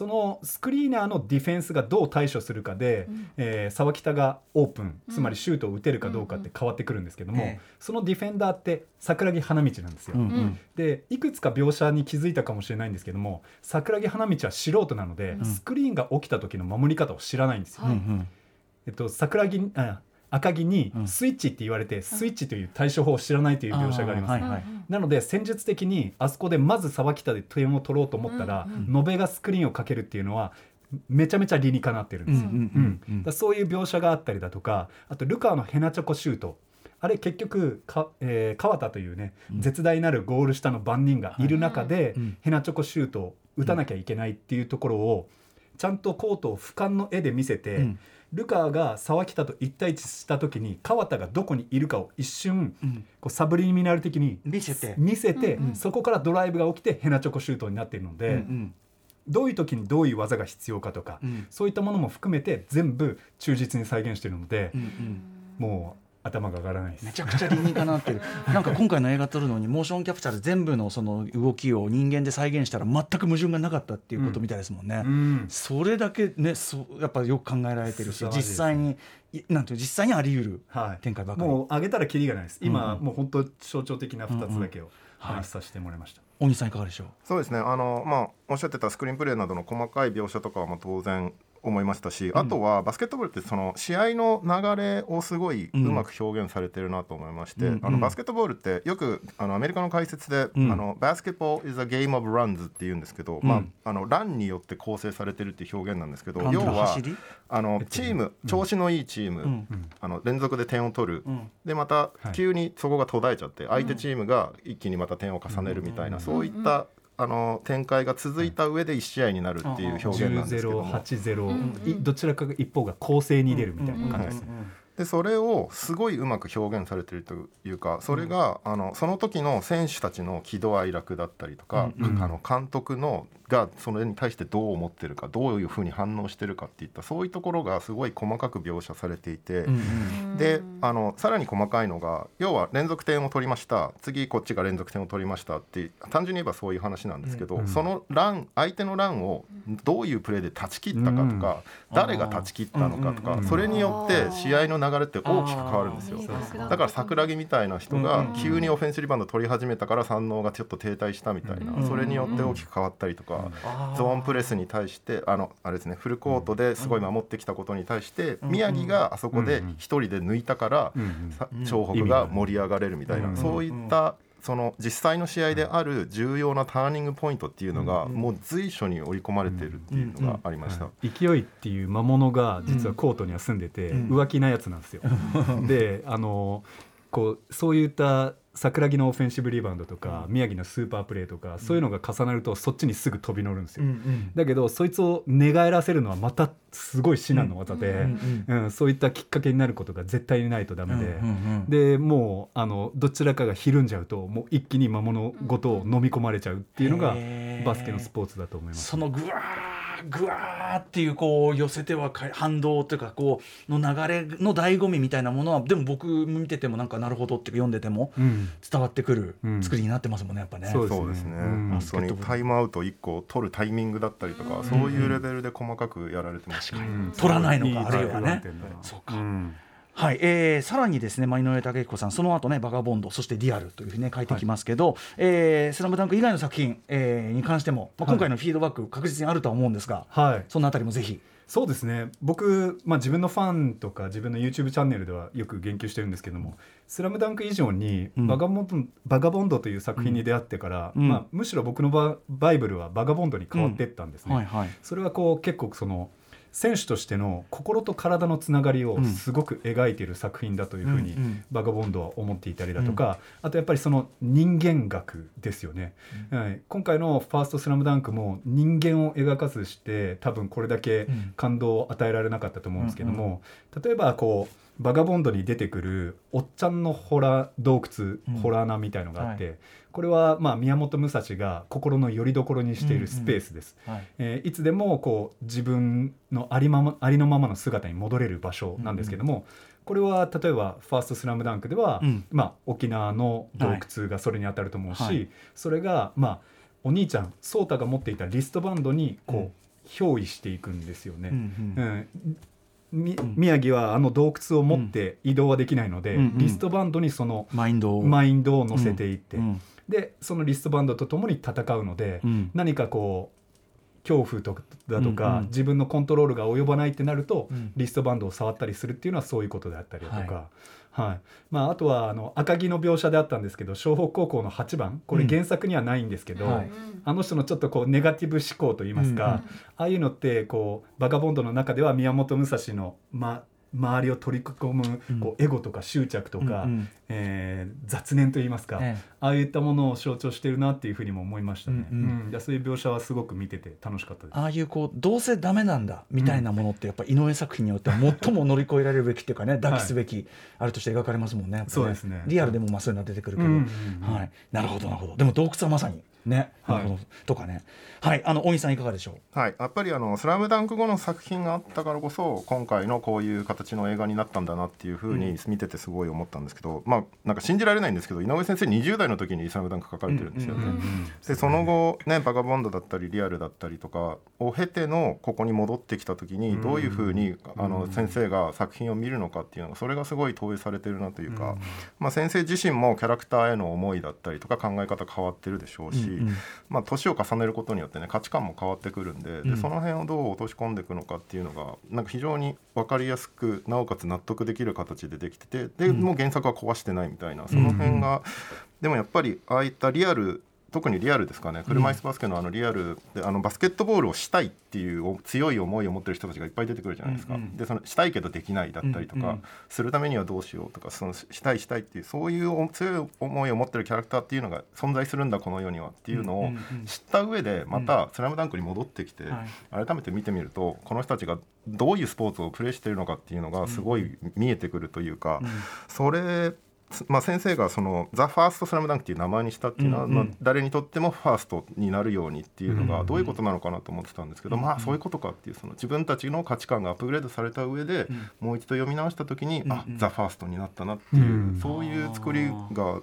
うんそのスクリーナーのディフェンスがどう対処するかで、えー沢北がオープンつまりシュートを打てるかどうかって変わってくるんですけども、ええ。そのディフェンダーって桜木花道なんですよ。うんうん。でいくつか描写に気づいたかもしれないんですけども桜木花道は素人なので、ん。スクリーンが起きた時の守り方を知らないんですよ。うんうん。えっと、桜木あ赤木にうん。スイッチって言われて、スイッチという対処法を知らないという描写があります。はいはいなので戦術的にあそこでまず沢北で点を取ろうと思ったら、うん野辺がスクリーンをかけるっていうのはめちゃめちゃ理にかなってるんですよ。うんうんうんそういう描写があったりだとかあとルカーのヘナチョコシュート。あれ結局か、えー川田というね、絶大なるゴール下の番人がいる中で、うん。ヘナチョコシュートを打たなきゃいけないっていうところをちゃんとコートを俯瞰の絵で見せて、うんルカーが沢北と一対一した時に川田がどこにいるかを一瞬、うん。こうサブリミナル的に見せて。見せて、そこからドライブが起きてヘナチョコシュートになっているので、うんどういう時にどういう技が必要かとか、うん。そういったものも含めて全部忠実に再現しているのでもう頭が上がらないです。め。ちゃくちゃ理にかなってる。なんか今回の映画撮るのにモーションキャプチャーで全部のその動きを人間で再現したら全く矛盾がなかったっていうことみたいですもんね、うん。それだけねそうやっぱよく考えられてるし実素晴らしい。です際にいなんていう実際にあり得るはい、展開ばかり、もう上げたらキリがないです。今、うん。うんもう本当象徴的な2つだけをはい。話させてもらいました。大西さんいかがでしょう？そうですね。あの、まあ、おっしゃってたスクリーンプレーなどの細かい描写とかはまあ当然思いましたし、あとはバスケットボールってその試合の流れをすごいうまく表現されてるなと思いまして、うん。あのバスケットボールってよくあのアメリカの解説で、うん。あのバスケット is a game of runs って言うんですけど、うん。まあ、あのランによって構成されてるっていう表現なんですけど要はあのチーム調子のいいチーム、うん。あの連続で点を取る、うん。でまたはい。急にそこが途絶えちゃって相手チームが一気にまた点を重ねるみたいな、そういった、あの展開が続いた上で1試合になるっていう表現なんですけど10-0、も8-0、いどちらかが一方が攻勢に出るみたいな感じですね。でそれをすごいうまく表現されてるというかそれが、あのその時の選手たちの喜怒哀楽だったりとか、あの監督のがそれに対してどう思ってるかどういうふうに反応してるかっていったそういうところがすごい細かく描写されていて。うんであのさらに細かいのが要は連続点を取りました次こっちが連続点を取りましたって単純に言えばそういう話なんですけど、そのラン相手のランをどういうプレーで断ち切ったかとか、誰が断ち切ったのかとか、それによって試合の流れって大きく変わるんですよ。だから桜木みたいな人が急にオフェンスリバウンド取り始めたから三能がちょっと停滞したみたいな、それによって大きく変わったりとか、ゾーンプレスに対してあのあれですねフルコートですごい守ってきたことに対して、宮城があそこで一人で抜いたから、さ湘北が盛り上がれるみたいな、そういったその実際の試合である重要なターニングポイントっていうのが、もう随所に織り込まれているっていうのがありました。勢いっていう魔物が実はコートには住んでて、浮気なやつなんですよ。であのこうそういった桜木のオフェンシブリバウンドとか、宮城のスーパープレーとか、そういうのが重なるとそっちにすぐ飛び乗るんですよ。だけどそいつを寝返らせるのはまたすごい至難の技で、うんそういったきっかけになることが絶対にないとダメで、でもうあのどちらかがひるんじゃうともう一気に魔物ごと飲み込まれちゃうっていうのがバスケのスポーツだと思います。そのぐわーぐわーっていうこう寄せてはか反動というかこうの流れの醍醐味みたいなものはでも僕見ててもなんかなるほどって読んでてもうん。伝わってくるうん作りになってますもんねやっぱね。そうそうですね、うん。本当にタイムアウト1個取るタイミングだったりとか、そういうレベルで細かくやられてます、ね。うん。取らないのかいいあるいはね。そうか。んはい、えー、さらにですね、まあ、井上武彦さん、その後ね、バガボンド、そしてリアルというふうにね、書いてきますけど、えースラムダンク以外の作品、えーに関しても、まあ、今回のフィードバック、確実にあるとは思うんですが、はい。そのあたりもぜひ。そうですね。僕、まあ、自分のファンとか自分の YouTube チャンネルではよく言及してるんですけども「スラムダンク以上にうん。バガボンド、バガボンドという作品に出会ってから、うん。まあ、むしろ僕のババイブルはバガボンドに変わっていったんですね。はいはい。それはこう結構その選手としての心と体のつながりをすごく描いている作品だというふうに、うんうん。バガボンドは思っていたりだとか、あとやっぱりその人間学ですよね、はい、今回の「ファーストスラムダンクも人間を描かずして多分これだけん。感動を与えられなかったと思うんですけども、例えばこうバガボンドに出てくるおっちゃんのホラー洞窟、うん。ホラー穴みたいのがあって、はこれはまあ宮本武蔵が心の拠り所にしているスペースです。はい。えーいつでもこう自分のありままありのままの姿に戻れる場所なんですけども、これは例えば「ファーストスラムダンクでは、うん。まあ、沖縄の洞窟がそれに当たると思うし、はい。それが、まあ、お兄ちゃん颯太が持っていたリストバンドにこう、うん。憑依していくんですよね。うんうん。宮城はあの洞窟を持って移動はできないので、うん。うん。リストバンドにそのマインドを。マインドを乗せていって、うんでそのリストバンドとともに戦うので、うん。何かこう恐怖とかだとか、うんうん自分のコントロールが及ばないってなると、うん。リストバンドを触ったりするっていうのはそういうことであったりだとか、ははい。まあ、あとはあの赤木の描写であったんですけど湘北高校の8番。これうん。原作にはないんですけど、はい。あの人のちょっとこうネガティブ思考といいますか、うん。ああいうのってこうバガボンドの中では宮本武蔵の、ま、周りを取り込むうん。こうエゴとか執着とか、うんうん。えー雑念といいますか、えああいったものを象徴してるなっていうふうにも思いましたね。うんうん。そういう描写はすごく見てて楽しかったです。ああいうこうどうせダメなんだみたいなものってやっぱ井上作品によっては最も乗り越えられるべきっていうかね抱きすべきあれとして描かれますもんねやっぱそうですね。リアルでもまあそういうのは出てくるけど、うんうんうん。はい、なるほどなるほど。でも洞窟はまさにね、はい。とかね。はい。あの大西さんいかがでしょう？はい、やっぱりあの「スラムダンク後の作品があったからこそ今回のこういう形の映画になったんだなっていうふうに見ててすごい思ったんですけど、まあなんか信じられないんですけど井上先生20代の時に「スラムダンク書かれてるんですよね。うんうんでその後ねバガボンドだったりリアルだったりとかを経てのここに戻ってきた時にどういうふうにあの先生が作品を見るのかっていうのがそれがすごい投影されてるなというか、まあ、先生自身もキャラクターへの思いだったりとか考え方変わってるでしょうし、うんうんまあ、年を重ねることによってね価値観も変わってくるんで,、でその辺をどう落とし込んでいくのかっていうのがなんか非常に分かりやすくなおかつ納得できる形でできててで、もう原作は壊してないみたいなその辺が、でもやっぱりああいったリアル特にリアルですかね。車椅子バスケのあのリアルであのバスケットボールをしたいっていうお強い思いを持ってる人たちがいっぱい出てくるじゃないですか、うんうんでそのしたいけどできないだったりとか、うんうんするためにはどうしようとかそのしたいしたいっていうそういうお強い思いを持ってるキャラクターっていうのが存在するんだこの世にはっていうのをうんうんうん。知った上でまた「スラムダンクに戻ってきてはい。改めて見てみるとこの人たちがどういうスポーツをプレーしているのかっていうのがすごい見えてくるというか、それまあ、先生がその「ザ・ファーストスラムダンクっていう名前にしたっていうのは、誰にとってもファーストになるようにっていうのがどういうことなのかなと思ってたんですけど、まあそういうことかっていうその自分たちの価値観がアップグレードされた上で、もう一度読み直した時に、あザ・ファーストになったなっていう、うん。そういう作りが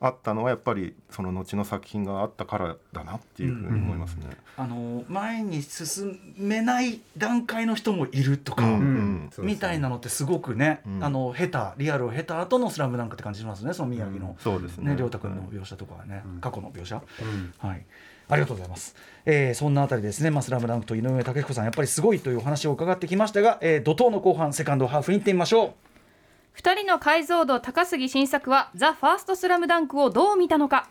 あったのはやっぱりその後の作品があったからだなっていうふうに思いますね。あの前に進めない段階の人もいるとか、うんうん。みたいなのってすごくね、うん。あの経たリアルを経た後の「スラムダンクって感じしますねその宮城の、そうですね。ね亮太君の描写とかはね、うん。過去の描写、うん。はい。ありがとうございます、えーそんなあたりですね「まあ、スラムダンクと井上武彦さんやっぱりすごいというお話を伺ってきましたが、えー怒涛の後半セカンドハーフに行ってみましょう2人の解像度高杉新作は「ザ・ファーストスラムダンクをどう見たのか？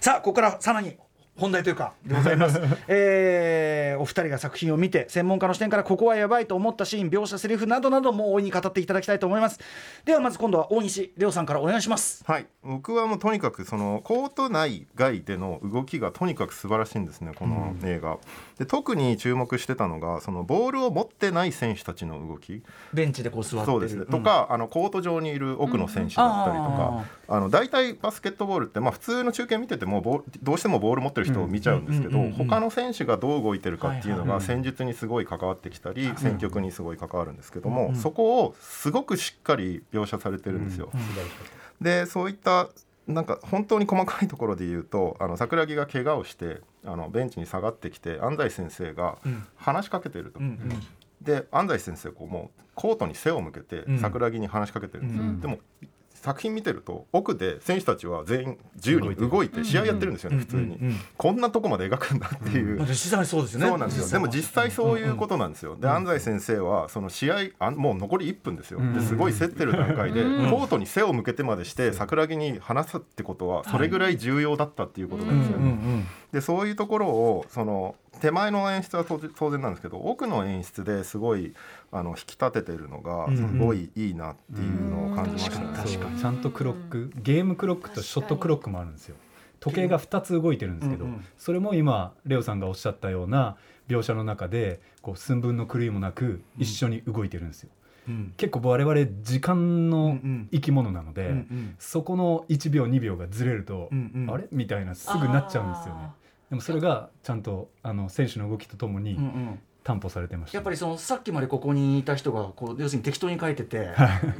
さあここからさらに本題というかでございます、えーお二人が作品を見て専門家の視点からここはやばいと思ったシーン描写セリフなどなども大いに語っていただきたいと思います。ではまず今度は大西レオさんからお願いします。はい、僕はもうとにかくそのコート内外での動きがとにかく素晴らしいんですねこの映画、で特に注目してたのがそのボールを持ってない選手たちの動き。ベンチでこう座ってる。そうですね、ん。とかあのコート上にいる奥の選手だったりとか、あの大体バスケットボールって、まあ、普通の中継見ててもボどうしてもボール持ってる人を見ちゃうんですけど、うんうんうんうん。他の選手がどう動いてるかっていうのが戦術にすごい関わってきたり、戦局にすごい関わるんですけども、うんそこをすごくしっかり描写されてるんですよ。でそういったなんか本当に細かいところで言うとあの桜木が怪我をしてあのベンチに下がってきて安西先生がうん。話しかけてると、うんうん。で安西先生こうもうコートに背を向けてうん。桜木に話しかけてるんですよ、うん。でも作品見てると奥で選手たちは全員自由に動いて試合やってるんですよね、普通に、こんなとこまで描くんだっていう、まあ実際にそうですよね。そうなんですよ。でも実際そういうことなんですよ、で安西先生はその試合あもう残り1分ですよ、ですごい競ってる段階で、うん。コートに背を向けてまでして桜木に話すってことはそれぐらい重要だったっていうことなんですよね、でそういうところをその手前の演出は当当然なんですけど奥の演出ですごいあの引き立ててるのがうんすごいいいなっていうのを感じましたね。確かにちゃんとクロックゲームクロックとショットクロックもあるんですよ。時計が2つ動いてるんですけど、うんうん。それも今レオさんがおっしゃったような描写の中でこう寸分の狂いもなく一緒に動いてるんですよ、うん。結構我々時間のん生き物なので、うんうん。そこの1秒2秒がずれると、うんうん。あれ？みたいなすぐなっちゃうんですよね。でもそれがちゃんとあの選手の動きとともに担保されてました、やっぱりそのさっきまでここにいた人がこう要するに適当に書いてて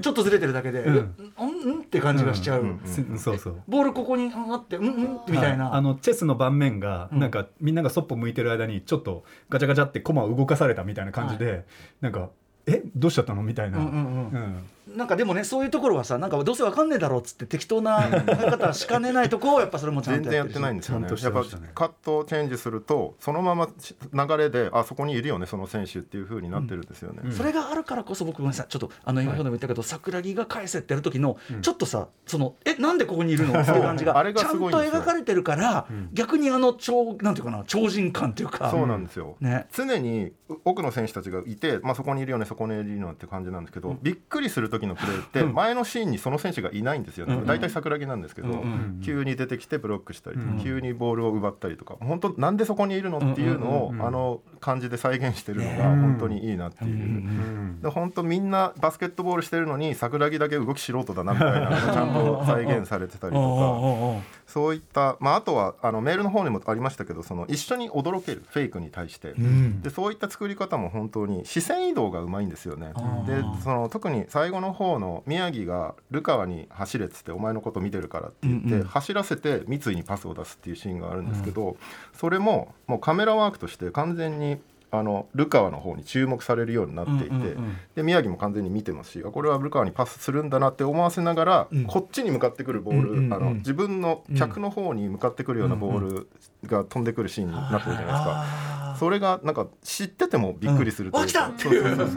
ちょっとずれてるだけで、うん。うん、うんって感じがしちゃう、うんすそうそうボールここにあってうんうんみたいな、はい。あのチェスの盤面がうん。なんか、みんながそっぽ向いてる間にちょっとガチャガチャって駒を動かされたみたいな感じで、なんかえどうしちゃったのみたいな、うんうんうん。うんなんかでもねそういうところはさなんかどうせわかんねえだろうっつって適当な書き方しかねないとこをやっぱそれもちゃん全然やってとやってないんですよね。ちゃんとしてやっぱカットをチェンジするとそのままし流れであそこにいるよねその選手っていう風になってるんですよね、うん。それがあるからこそ僕ごめんなさいちょっとあの今表でも言ったけど、桜木が返せってやる時の、うんちょっとさそのえなんでここにいるの？っていう感じがあれがちゃんと描かれてるから、うん。逆にあの超なんていうかな超人感っていうか。そうなんですよ、ね。常に奥の選手たちがいて、まあ、そこにいるよねそこにいるよねって感じなんですけど、びっくりする時のプレーって前のシーンにその選手がいないんですよね、うん。大体桜木なんですけど、急に出てきてブロックしたり急にボールを奪ったりとか本当なんでそこにいるのっていうのを、あの感じで再現してるのがね本当にいいなっていう。で本当みんなバスケットボールしてるのに桜木だけ動き素人だなみたいなのがちゃんと再現されてたりとかおそういった、まあ、あとはあのメールの方にもありましたけどその一緒に驚けるフェイクに対して、うん。でそういった作り方も本当に視線移動がうまいんですよね。でその特に最後の方の宮城がルカワに走れっつってお前のこと見てるからって言って、うんうん。走らせて三井にパスを出すっていうシーンがあるんですけど、それももうカメラワークとして完全にあのルカワの方に注目されるようになっていて、うんうんうん。で宮城も完全に見てますしあこれはルカワにパスするんだなって思わせながら、うん。こっちに向かってくるボール、うんうんうんあの自分の客の方に向かってくるようなボールが飛んでくるシーンになってるじゃないですか。あーそれがなんか知っててもびっくりするというか、うんそうそうそうそう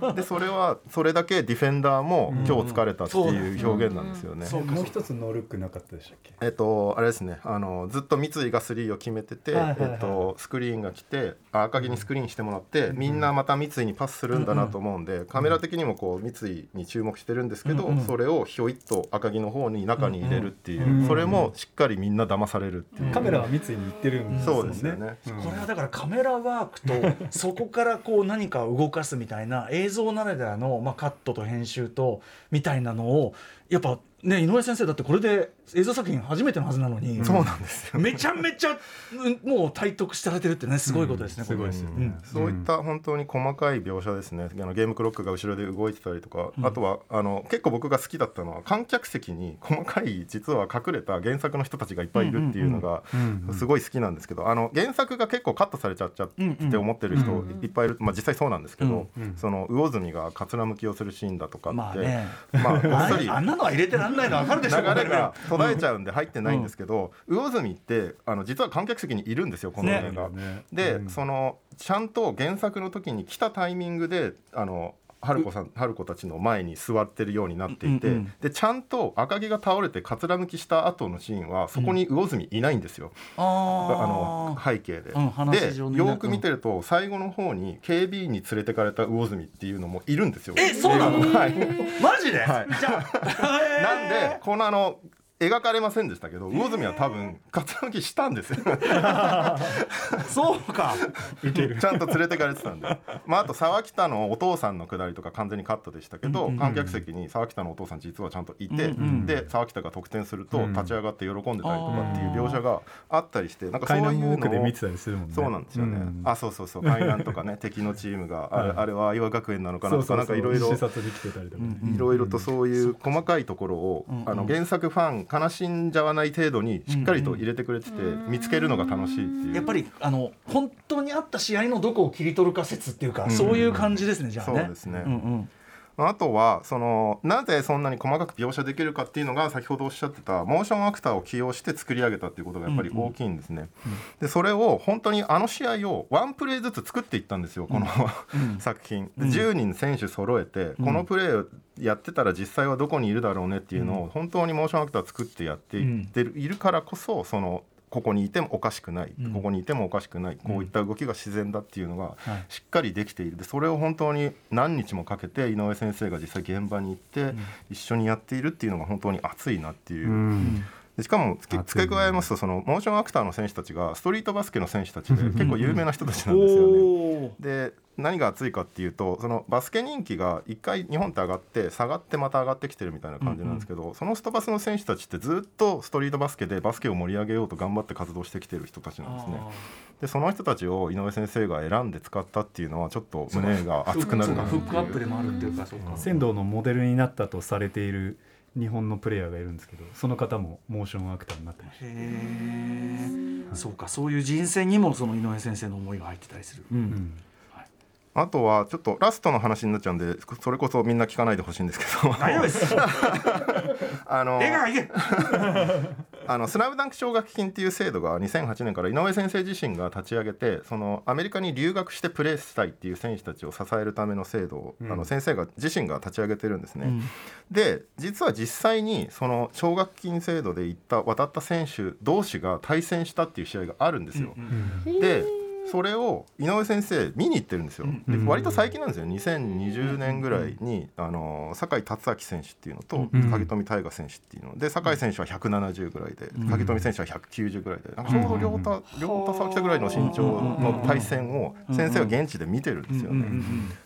そう。でそれはそれだけディフェンダーも今日疲れたっていう表現なんですよね。そうもう一つノールックなかったでしたっけ？えっとあれですね。あのずっと三井がスリーを決めてて、はいはいはい。えっとスクリーンが来てあ赤木にスクリーンしてもらって、みんなまた三井にパスするんだなと思うんで、カメラ的にもこう三井に注目してるんですけど、うんうんそれをひょいっと赤木の方に中に入れるっていう、うん。うん。それもしっかりみんな騙されるっていう、カメラは三井に行ってるんですよね。そうですよね。うん。これはだからカメラワークと そこからこう何かを動かすみたいな映像ならではの、まあ、カットと編集とみたいなのをやっぱね井上先生だってこれで映像作品初めてのはずなのに、そうなんですよめちゃめちゃうんもう体得されてるってねすごいことですね、うんすごいですよね。うん。そういった本当に細かい描写ですね、あのゲームクロックが後ろで動いてたりとか、あとはあの結構僕が好きだったのは観客席に細かい実は隠れた原作の人たちがいっぱいいるっていうのがすごい好きなんですけどあの原作が結構カットされちゃっちゃって思ってる人うん。いっぱいいる、まあ、実際そうなんですけど、その魚住がかつらむきをするシーンだとかって、まあこっあそりあんなのは入れてらんないの分かるでしょ流れが途絶えちゃうんで入ってないんですけど、魚住ってあの実は観客席にいるんですよこの映画。ね。で、うん。そのちゃんと原作の時に来たタイミングであの春子さん春子たちの前に座ってるようになっていて、うんうんでちゃんと赤木が倒れてかつらむきした後のシーンはそこに魚住いないんですよ、ああーの背景で。うん話でよーく見てると最後の方に警備員に連れてかれた魚住っていうのもいるんですよ。えそうなの？はい。マジで、はい。じゃあ。なんでこのあの描かれませんでしたけど魚住は多分かつらむきしたんですよ。そうか。ちゃんと連れてかれてたんで、まあ、あと沢北のお父さんのくだりとか完全にカットでしたけど、うんうん観客席に沢北のお父さん実はちゃんといて、うんうんで沢北が得点するとうん。立ち上がって喜んでたりとかっていう描写があったりしてなんかそういうのを奥で見てたりするもんね。そうなんですよね、うん。あそうそうそう。海南とかね敵のチームがあれ,、はい。あれは愛和学園なのかなとかなんかいろいろ視察に来てたりとかね。うんいろいろとそういう細かいところを、あの原作ファン悲しんじゃわない程度にしっかりと入れてくれてて、見つけるのが楽しいっていう。やっぱりあの本当にあった試合のどこを切り取るか説っていうか、うん。そういう感じですねじゃあね。そうですね。うんうんあとはそのなぜそんなに細かく描写できるかっていうのが先ほどおっしゃってたモーションアクターを起用して作り上げたっていうことがやっぱり大きいんですね。でそれを本当にあの試合をワンプレーずつ作っていったんですよこの、うん。作品。でうん。10人選手揃えて、このプレーをやってたら実際はどこにいるだろうねっていうのを本当にモーションアクター作ってやっていってる,、いるからこそそのここにいてもおかしくない、うん。ここにいてもおかしくない。こういった動きが自然だっていうのがはい。しっかりできている。でそれを本当に何日もかけて井上先生が実際現場に行って一緒にやっているっていうのが本当に熱いなっていう。うんでしかも付け加えますとそのモーションアクターの選手たちがストリートバスケの選手たちで結構有名な人たちなんですよね。で何が熱いかっていうとそのバスケ人気が1回日本って上がって下がってまた上がってきてるみたいな感じなんですけど、そのストバスの選手たちってずっとストリートバスケでバスケを盛り上げようと頑張って活動してきてる人たちなんですね。でその人たちを井上先生が選んで使ったっていうのはちょっと胸が熱くなるなっていう。フックアップでもあるっていうかそうか。仙道のモデルになったとされている日本のプレイヤーがいるんですけどその方もモーションアクターになってました。へえそうかそういう人選にもその井上先生の思いが入ってたりする、うん。うんあとはちょっとラストの話になっちゃうんでそれこそみんな聞かないでほしいんですけど。大丈夫ですあの あのスラムダンク奨学金っていう制度が2008年から井上先生自身が立ち上げてそのアメリカに留学してプレーしたいっていう選手たちを支えるための制度を、うん。あの先生が自身が立ち上げてるんですね。うん。で実は実際にその奨学金制度で行った渡った選手同士が対戦したっていう試合があるんですよ。でそれを井上先生見に行ってるんですよ。でうん。割と最近なんですよ。2020年ぐらいにあの酒井達明選手っていうのとうん。影富大河選手っていうの。で酒井選手は170ぐらいでうん。影富選手は190ぐらいでちょうど両田両田沢北ぐらいの身長の対戦を先生は現地で見てるんですよね。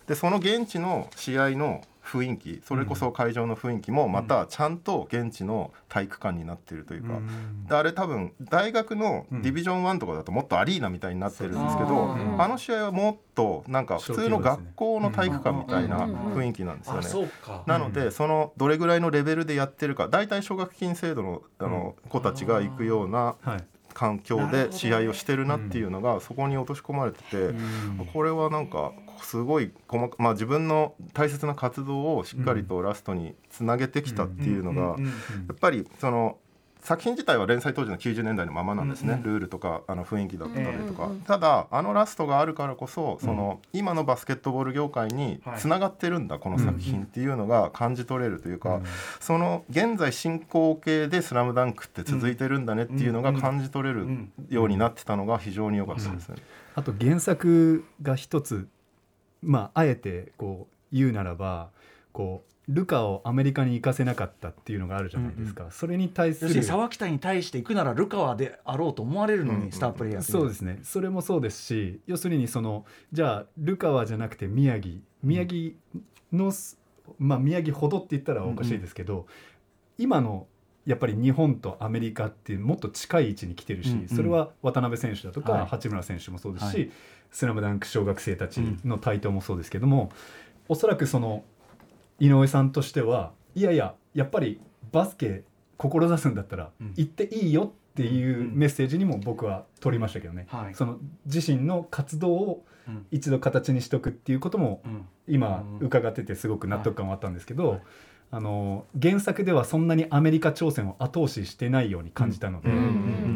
でその現地の試合の雰囲気それこそ会場の雰囲気もまたちゃんと現地の体育館になってるというか、であれ多分大学のディビジョン1とかだともっとアリーナみたいになってるんですけど、うん。あの試合はもっとなんか普通の学校の体育館みたいな雰囲気なんですよあね。なのでそのどれぐらいのレベルでやってるか大体奨学金制度のあの子たちが行くようなはい。環境で試合をしてるなっていうのがそこに落とし込まれてて。これはなんかすごい細か、まあ、自分の大切な活動をしっかりとラストにつなげてきたっていうのがやっぱりその作品自体は連載当時の90年代のままなんですね、ルールとかあの雰囲気だったりとか、ただあのラストがあるからこそその、今のバスケットボール業界につながってるんだ、この作品っていうのが感じ取れるというか、その現在進行形で「スラムダンクって続いてるんだねっていうのが感じ取れるようになってたのが非常に良かったですね。あと原作が一つまああえてこう言うならばこうルカをアメリカに行かせなかったっていうのがあるじゃないですか、それに対する沢北に対して行くならルカワであろうと思われるのに、うんスタープレイヤーそうですね。それもそうですし要するにそのじゃあルカワじゃなくて宮城。宮城の、まあ宮城ほどって言ったらおかしいですけど、今のやっぱり日本とアメリカってもっと近い位置に来てるし、うんうん。それは渡辺選手だとか、はい。八村選手もそうですし、はい。スラムダンク小学生たちの台頭もそうですけども、おそらくその井上さんとしてはいやいややっぱりバスケ志すんだったらうん。行っていいよっていうメッセージにも僕は取りましたけどね、はい。その自身の活動をうん。一度形にしとくっていうこともうん。今うん。伺っててすごく納得感はあったんですけど、はいあの原作ではそんなにアメリカ挑戦を後押ししてないように感じたので、うんう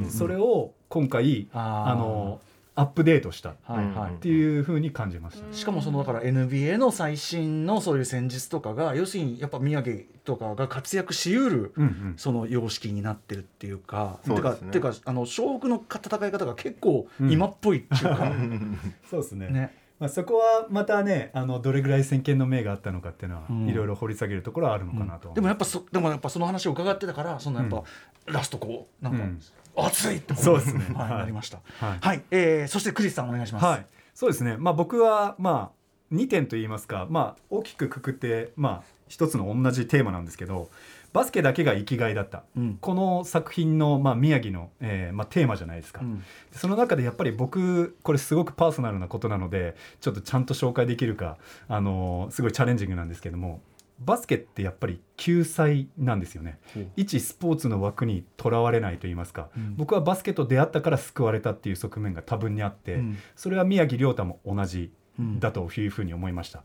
んそれを今回あのアップデートしたっはいはい、ていうふうに感じました。しかもそのだから NBA の最新のそういう戦術とかが要するにやっぱ宮城とかが活躍しうるうんうん。その様式になってるっていうか、そうですね。てかてかあの将軍の戦い方が結構うん。今っぽいっていうか、そうですね。ねまあ、そこはまたねあのどれぐらい先見の明があったのかっていうのは、うん。いろいろ掘り下げるところはあるのかなと、でもやっぱそでもやっぱその話を伺ってたからそのやっぱ、ラストこうなんか、うん。熱いってそうですね。はい、はい。なりました。はい。はい、えー、そしてクリスさんお願いします。はい、そうですね、まあ、僕は、まあ、2点といいますか、まあ、大きくくくって、まあ、一つの同じテーマなんですけどバスケだけが生きがいだった、うん。この作品の、まあ、宮城の、えーまあ、テーマじゃないですか、うん。その中でやっぱり僕これすごくパーソナルなことなのでちょっとちゃんと紹介できるか、あのーすごいチャレンジングなんですけどもバスケってやっぱり救済なんですよね。一スポーツの枠にとらわれないと言いますか、うん。僕はバスケと出会ったから救われたっていう側面が多分にあって、うん。それは宮城亮太も同じだというふうに思いました。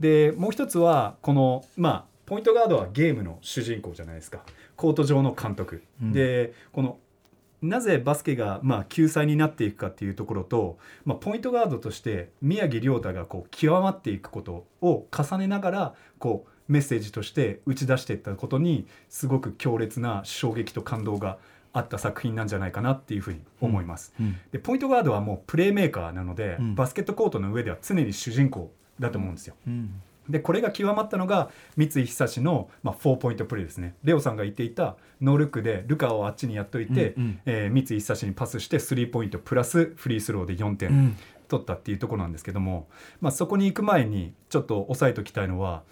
でもう一つはこのまあポイントガードはゲームの主人公じゃないですか。コート上の監督、うん。でこのなぜバスケがまあ救済になっていくかっていうところと、まあ、ポイントガードとして宮城亮太がこう極まっていくことを重ねながらこうメッセージとして打ち出していったことにすごく強烈な衝撃と感動があった作品なんじゃないかなっていうふうに思います。うん。でポイントガードはもうプレーメーカーなので、うん。バスケットコートの上では常に主人公だと思うんですよ。うんでこれが極まったのが三井久志の、まあ、4ポイントプレーですね。レオさんが言っていたノールックでルカをあっちにやっといて、うんうん。えー三井久志にパスしてスリーポイントプラスフリースローで4点、うん。取ったっていうところなんですけども、まあ、そこに行く前にちょっと押さえておきたいのは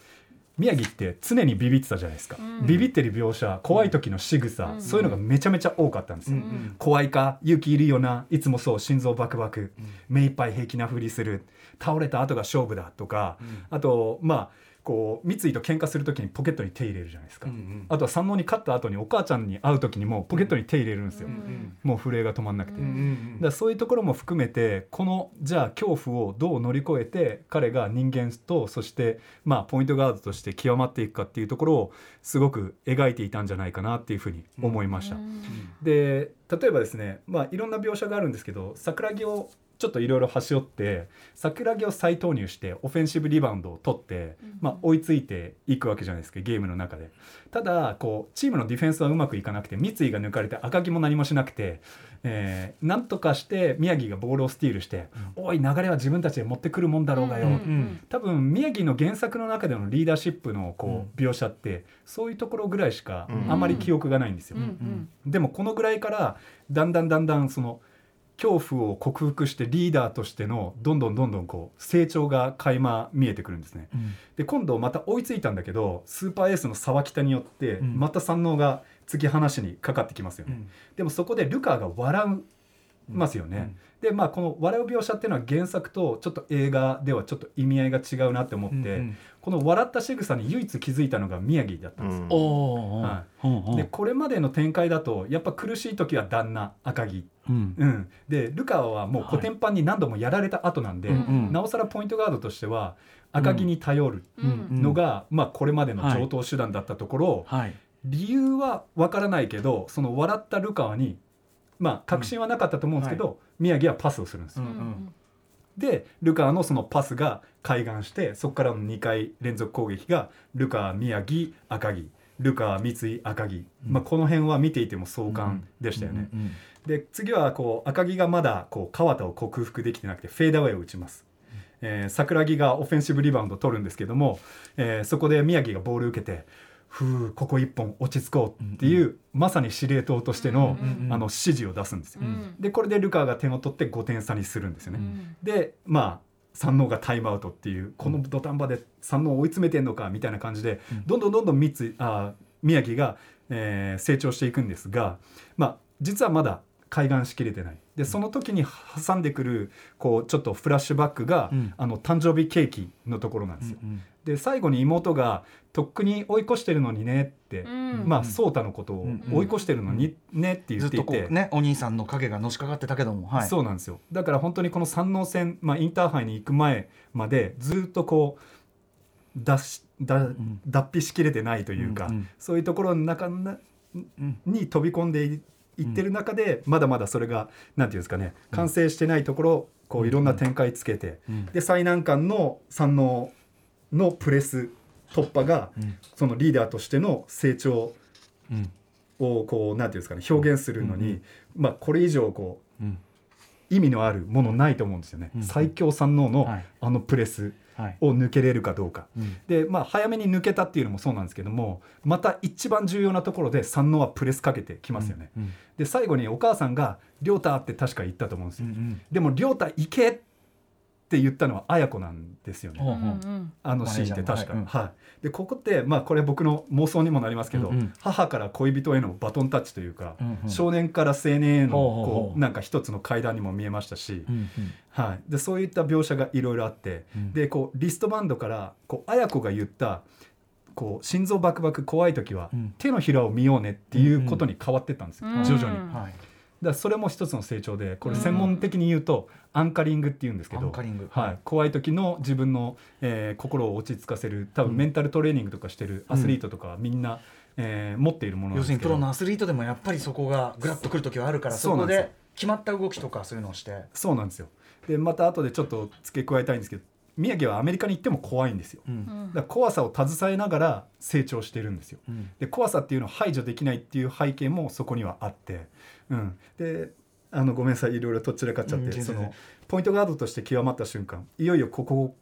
宮城って常にビビってたじゃないですか、うん。ビビってる描写怖い時の仕草、うん。そういうのがめちゃめちゃ多かったんですよ、うん怖いか勇気いるよないつもそう心臓バクバク、目いっぱい平気なふりする倒れた後が勝負だとか、あとまあこう三井と喧嘩する時にポケットに手入れるじゃないですか、うんあとは山王に勝った後にお母ちゃんに会う時にもポケットに手入れるんですよ、うんもう震えが止まんなくて、うんだからそういうところも含めてこのじゃあ恐怖をどう乗り越えて彼が人間とそしてまあポイントガードとして極まっていくかっていうところをすごく描いていたんじゃないかなっていうふうに思いました。で例えばですねまあいろんな描写があるんですけど桜木をちょっといろいろ端折って桜木を再投入してオフェンシブリバウンドを取って、まあ、追いついていくわけじゃないですかゲームの中で。ただこうチームのディフェンスはうまくいかなくて三井が抜かれて赤木も何もしなくて、えーなんとかして宮城がボールをスティールして「おい流れは自分たちで持ってくるもんだろうがよ」ん多分宮城の原作の中でのリーダーシップのこう描写ってそういうところぐらいしかうん。あんまり記憶がないんですよ。でもこのぐらいからだんだんだんだんその恐怖を克服してリーダーとしてのどんどんどんどんこう成長が垣間見えてくるんですね。で今度また追いついたんだけどスーパーエースの沢北によってうん。また三能が突き放しにかかってきますよね。でもそこでルカが笑うますよね。でまあこの笑う描写っていうのは原作とちょっと映画ではちょっと意味合いが違うなって思って、この笑った仕草に唯一気づいたのが宮城だったんですよ。はーでこれまでの展開だとやっぱ苦しい時は旦那赤木、うん。うん、でルカワはもうコテンパンに何度もやられた後なんで、うんなおさらポイントガードとしては赤木に頼るうん。のが、まあ、これまでの上等手段だったところを、はい理由は分からないけどその笑ったルカワにまあ確信はなかったと思うんですけど、宮城はパスをするんですよ。うんでルカワのそのパスが開眼してそこからの2回連続攻撃がルカワ宮城赤木ルカワ三井赤木、まあ、この辺は見ていても壮観でしたよね。うんで次はこう赤木がまだこう川田を克服できてなくてフェーダーウェイを打ちます。えー桜木がオフェンシブリバウンド取るんですけども、えーそこで宮城がボール受けて「ふうここ一本落ち着こう」っていう、まさに司令塔としての,、うんうんあの指示を出すんですよ。でこれでルカワが点を取って5点差にするんですよね。でまあ三能がタイムアウトっていうこの土壇場で三能を追い詰めてんのかみたいな感じで、どんどんどんどん三井あ宮城が、えー成長していくんですが、まあ、実はまだ開眼しきれてない。でその時に挟んでくるこうちょっとフラッシュバックが、うん。あの誕生日ケーキのところなんですよ。うんで最後に妹が「とっくに追い越してるのにね」って、うん。まあ颯太のことをうん追い越してるのにねって言ずっていて、こうねお兄さんの影がのしかかってたけどもはい。そうなんですよ。だから本当にこの三能戦、まあ、インターハイに行く前までずっとこう脱しだん。脱皮しきれてないというか、うんうん。そういうところの中なうん。に飛び込んでいいってる中で、まだまだそれがなんていうんですかね完成してないところこういろんな展開つけて、うん。で最難関の三能のプレス突破が、うん。そのリーダーとしての成長うん。をこうなんていうんですかね表現するのに、うんまあこれ以上こううん。意味のあるものないと思うんですよね、うん。最強三能のはい。あのプレスはい。を抜けれるかどうか、うん。でまあ早めに抜けたっていうのもそうなんですけどもまた一番重要なところで三能はプレスかけてきますよね、うんで最後にお母さんが「亮太」って確か言ったと思うんですよ、うんでも「亮太行け!」って言ったのは綾子なんですよね、ほうほうあのシーンって確か。マネージャーのはい、でここってまあこれ僕の妄想にもなりますけど、うんうん。母から恋人へのバトンタッチというか、うんうん。少年から青年へのこうなんか一つの階段にも見えましたし、うんうん。はい、でそういった描写がいろいろあって、うん。でこうリストバンドからこう綾子が言ったこう心臓バクバク怖い時は、うん。手のひらを見ようねっていうことに変わってったんですよ、うん徐々に。うんはいだそれも一つの成長でこれ専門的に言うとアンカリングっていうんですけど怖い時の自分の、えー心を落ち着かせる多分メンタルトレーニングとかしてるアスリートとかはみんな、えー持っているものなん要ですすけど。るにプロのアスリートでもやっぱりそこがグラッとくる時はあるからそこで決まった動きとかそういうのをして。そうなんですよ。でまた後でちょっと付け加えたいんですけど宮城はアメリカに行っても怖いんですよ。うん。だ怖さを携えながら成長してるんですよ。うん。で怖さっていうのを排除できないっていう背景もそこにはあって、うん、であのごめんなさい。いろいろとっちらかっちゃって、そのポイントガードとして極まった瞬間。いよいよここ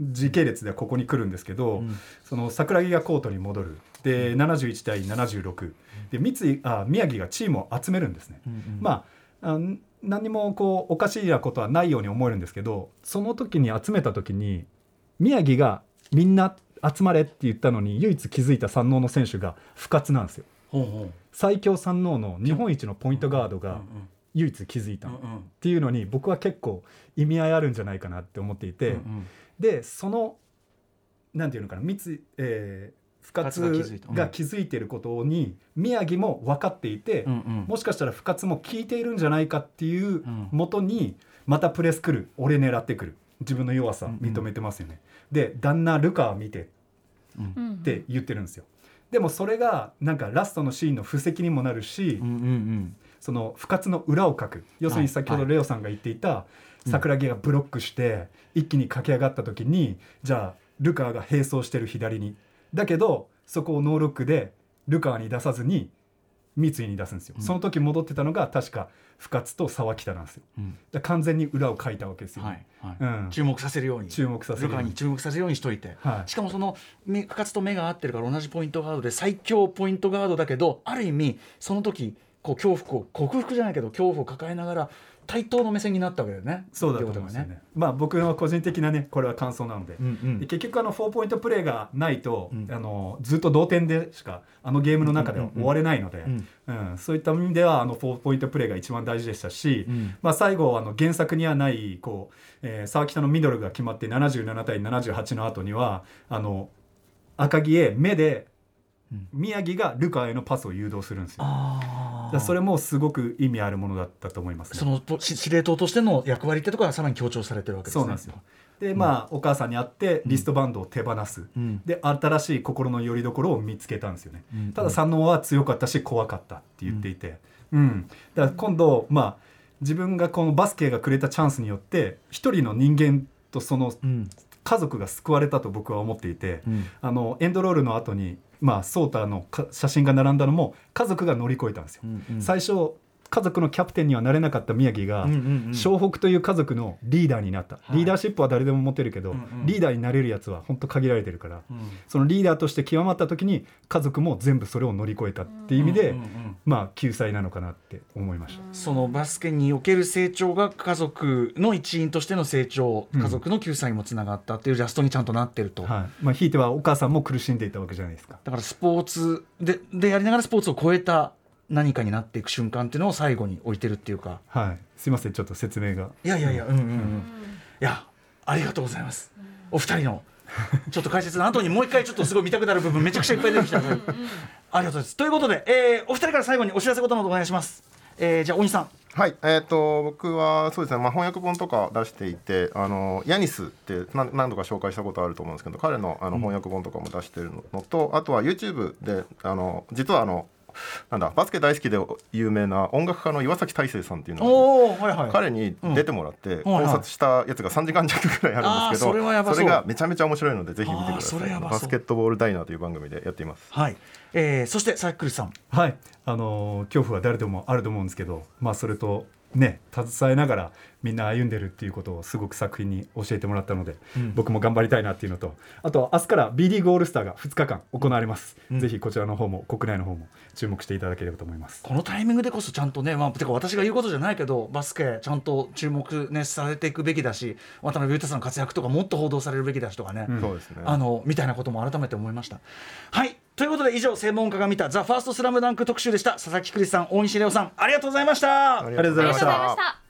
時系列ではここに来るんですけど、うん。その桜木がコートに戻る。で71対76で三井あ宮城がチームを集めるんですね。うんまあ何にもこうおかしいなことはないように思えるんですけどその時に集めた時に宮城がみんな集まれって言ったのに唯一気づいた山王の選手が不活なんですよ。ほうほう。最強山王の日本一のポイントガードがうん唯一気づいたっていうのに僕は結構意味合いあるんじゃないかなって思っていて、うん。でそのなんていうのかな三井、えー、深津が気づいていることに宮城も分かっていて、うんうん。もしかしたら深津も聞いているんじゃないかっていううん。もとにまたプレス来る俺狙ってくる。自分の弱さ認めてますよね。で旦那ルカを見てうん。って言ってるんですよ。でもそれがなんかラストのシーンの布石にもなるし、うんうんうん。その不活の裏をかく。要するに先ほどレオさんが言っていた桜木がブロックして一気に駆け上がった時にじゃあルカワが並走してる左にだけどそこをノーロックでルカワに出さずに三井に出すんですよ、うん。その時戻ってたのが確か不活と沢北なんですよ。うん。完全に裏をかいたわけですよ、はいはい。うん、注目させるように。注目させるルカに注目させるようにしといて。はい。しかもその目深津と目が合ってるから同じポイントガードで最強ポイントガードだけどある意味その時こう恐怖を克服じゃないけど恐怖を抱えながら対等の目線になったわけだよね。そうだと思うんですよね。まあ僕の個人的なねこれは感想なので、うんうん。で結局あの4ポイントプレーがないと、うん。あのずっと同点でしかあのゲームの中では終われないので、うん。うん。そういった意味ではあの4ポイントプレーが一番大事でしたし、うん。まあ、最後あの原作にはないこう、えー沢北のミドルが決まって77対78の後にはあの赤木へ目でうん宮城がルカへのパスを誘導するんですよ。それもすごく意味あるものだったと思います、ね。そのし司令塔としての役割ってところがさらに強調されてるわけですね。そうなんですよ。でまあ、お母さんに会ってリストバンドを手放す、うん。で新しい心の拠り所を見つけたんですよね、うん。ただ三能は強かったし怖かったって言っていて、うん。だから今度まあ自分がこのバスケがくれたチャンスによって一人の人間とそのうん。家族が救われたと僕は思っていて、うん。あのエンドロールの後にまあソータのか写真が並んだのも家族が乗り越えたんですよ、うんうん。最初家族のキャプテンにはなれなかった宮城が、うんうんうん。湘北という家族のリーダーになった、い。リーダーシップは誰でも持てるけど、うんうん。リーダーになれるやつは本当限られてるから、うん。そのリーダーとして極まった時に家族も全部それを乗り越えたっていう意味で、うんうんうん。まあ救済なのかなって思いました。そのバスケにおける成長が家族の一員としての成長、うん家族の救済にもつながったっていうジャストにちゃんとなってると、はい。まあ、ひいてはお母さんも苦しんでいたわけじゃないですか。だからスポーツででやりながらスポーツを超えた何かになっていく瞬間っていうのを最後に置いてるっていうか。はい、すいませんちょっと説明が。いやいやいやうんうんうん、いやありがとうございます。お二人のちょっと解説の後にもう一回ちょっとすごい見たくなる部分めちゃくちゃいっぱい出てきたありがとうございます。ということで、えーお二人から最後にお知らせことなどお願いします、えーじゃあ大西さん。はい、えー、と僕はそうですね、まあ、翻訳本とか出していてあのヤニスって何何度か紹介したことあると思うんですけど彼のあの翻訳本とかも出してるのと、あとは YouTube であの実はあのなんだバスケ大好きで有名な音楽家の岩崎大成さんっていうのがはいはい。彼に出てもらって考はいはい。察したやつが3時間弱ぐらいあるんですけど、あーそれはやばそう。がめちゃめちゃ面白いのでぜひ見てください。バスケットボールダイナーという番組でやっています。はい、えー、そしてさっくりさん。はい。あのー恐怖は誰でもあると思うんですけどまあそれとね携えながらみんな歩んでるっていうことをすごく作品に教えてもらったので、うん。僕も頑張りたいなっていうのとあと明日から B リーグオールスターが2日間行われます、うん。ぜひこちらの方も国内の方も注目していただければと思います。このタイミングでこそちゃんとね、まあ、てか私が言うことじゃないけどバスケちゃんと注目、ね、されていくべきだし渡辺裕太さんの活躍とかもっと報道されるべきだしとかね、うん。そうですね。あのみたいなことも改めて思いました。はい。ということで以上専門家が見た「ザ・ファーストスラムダンク特集でした。佐々木クリスさん大西レオさんありがとうございました。ありがとうございました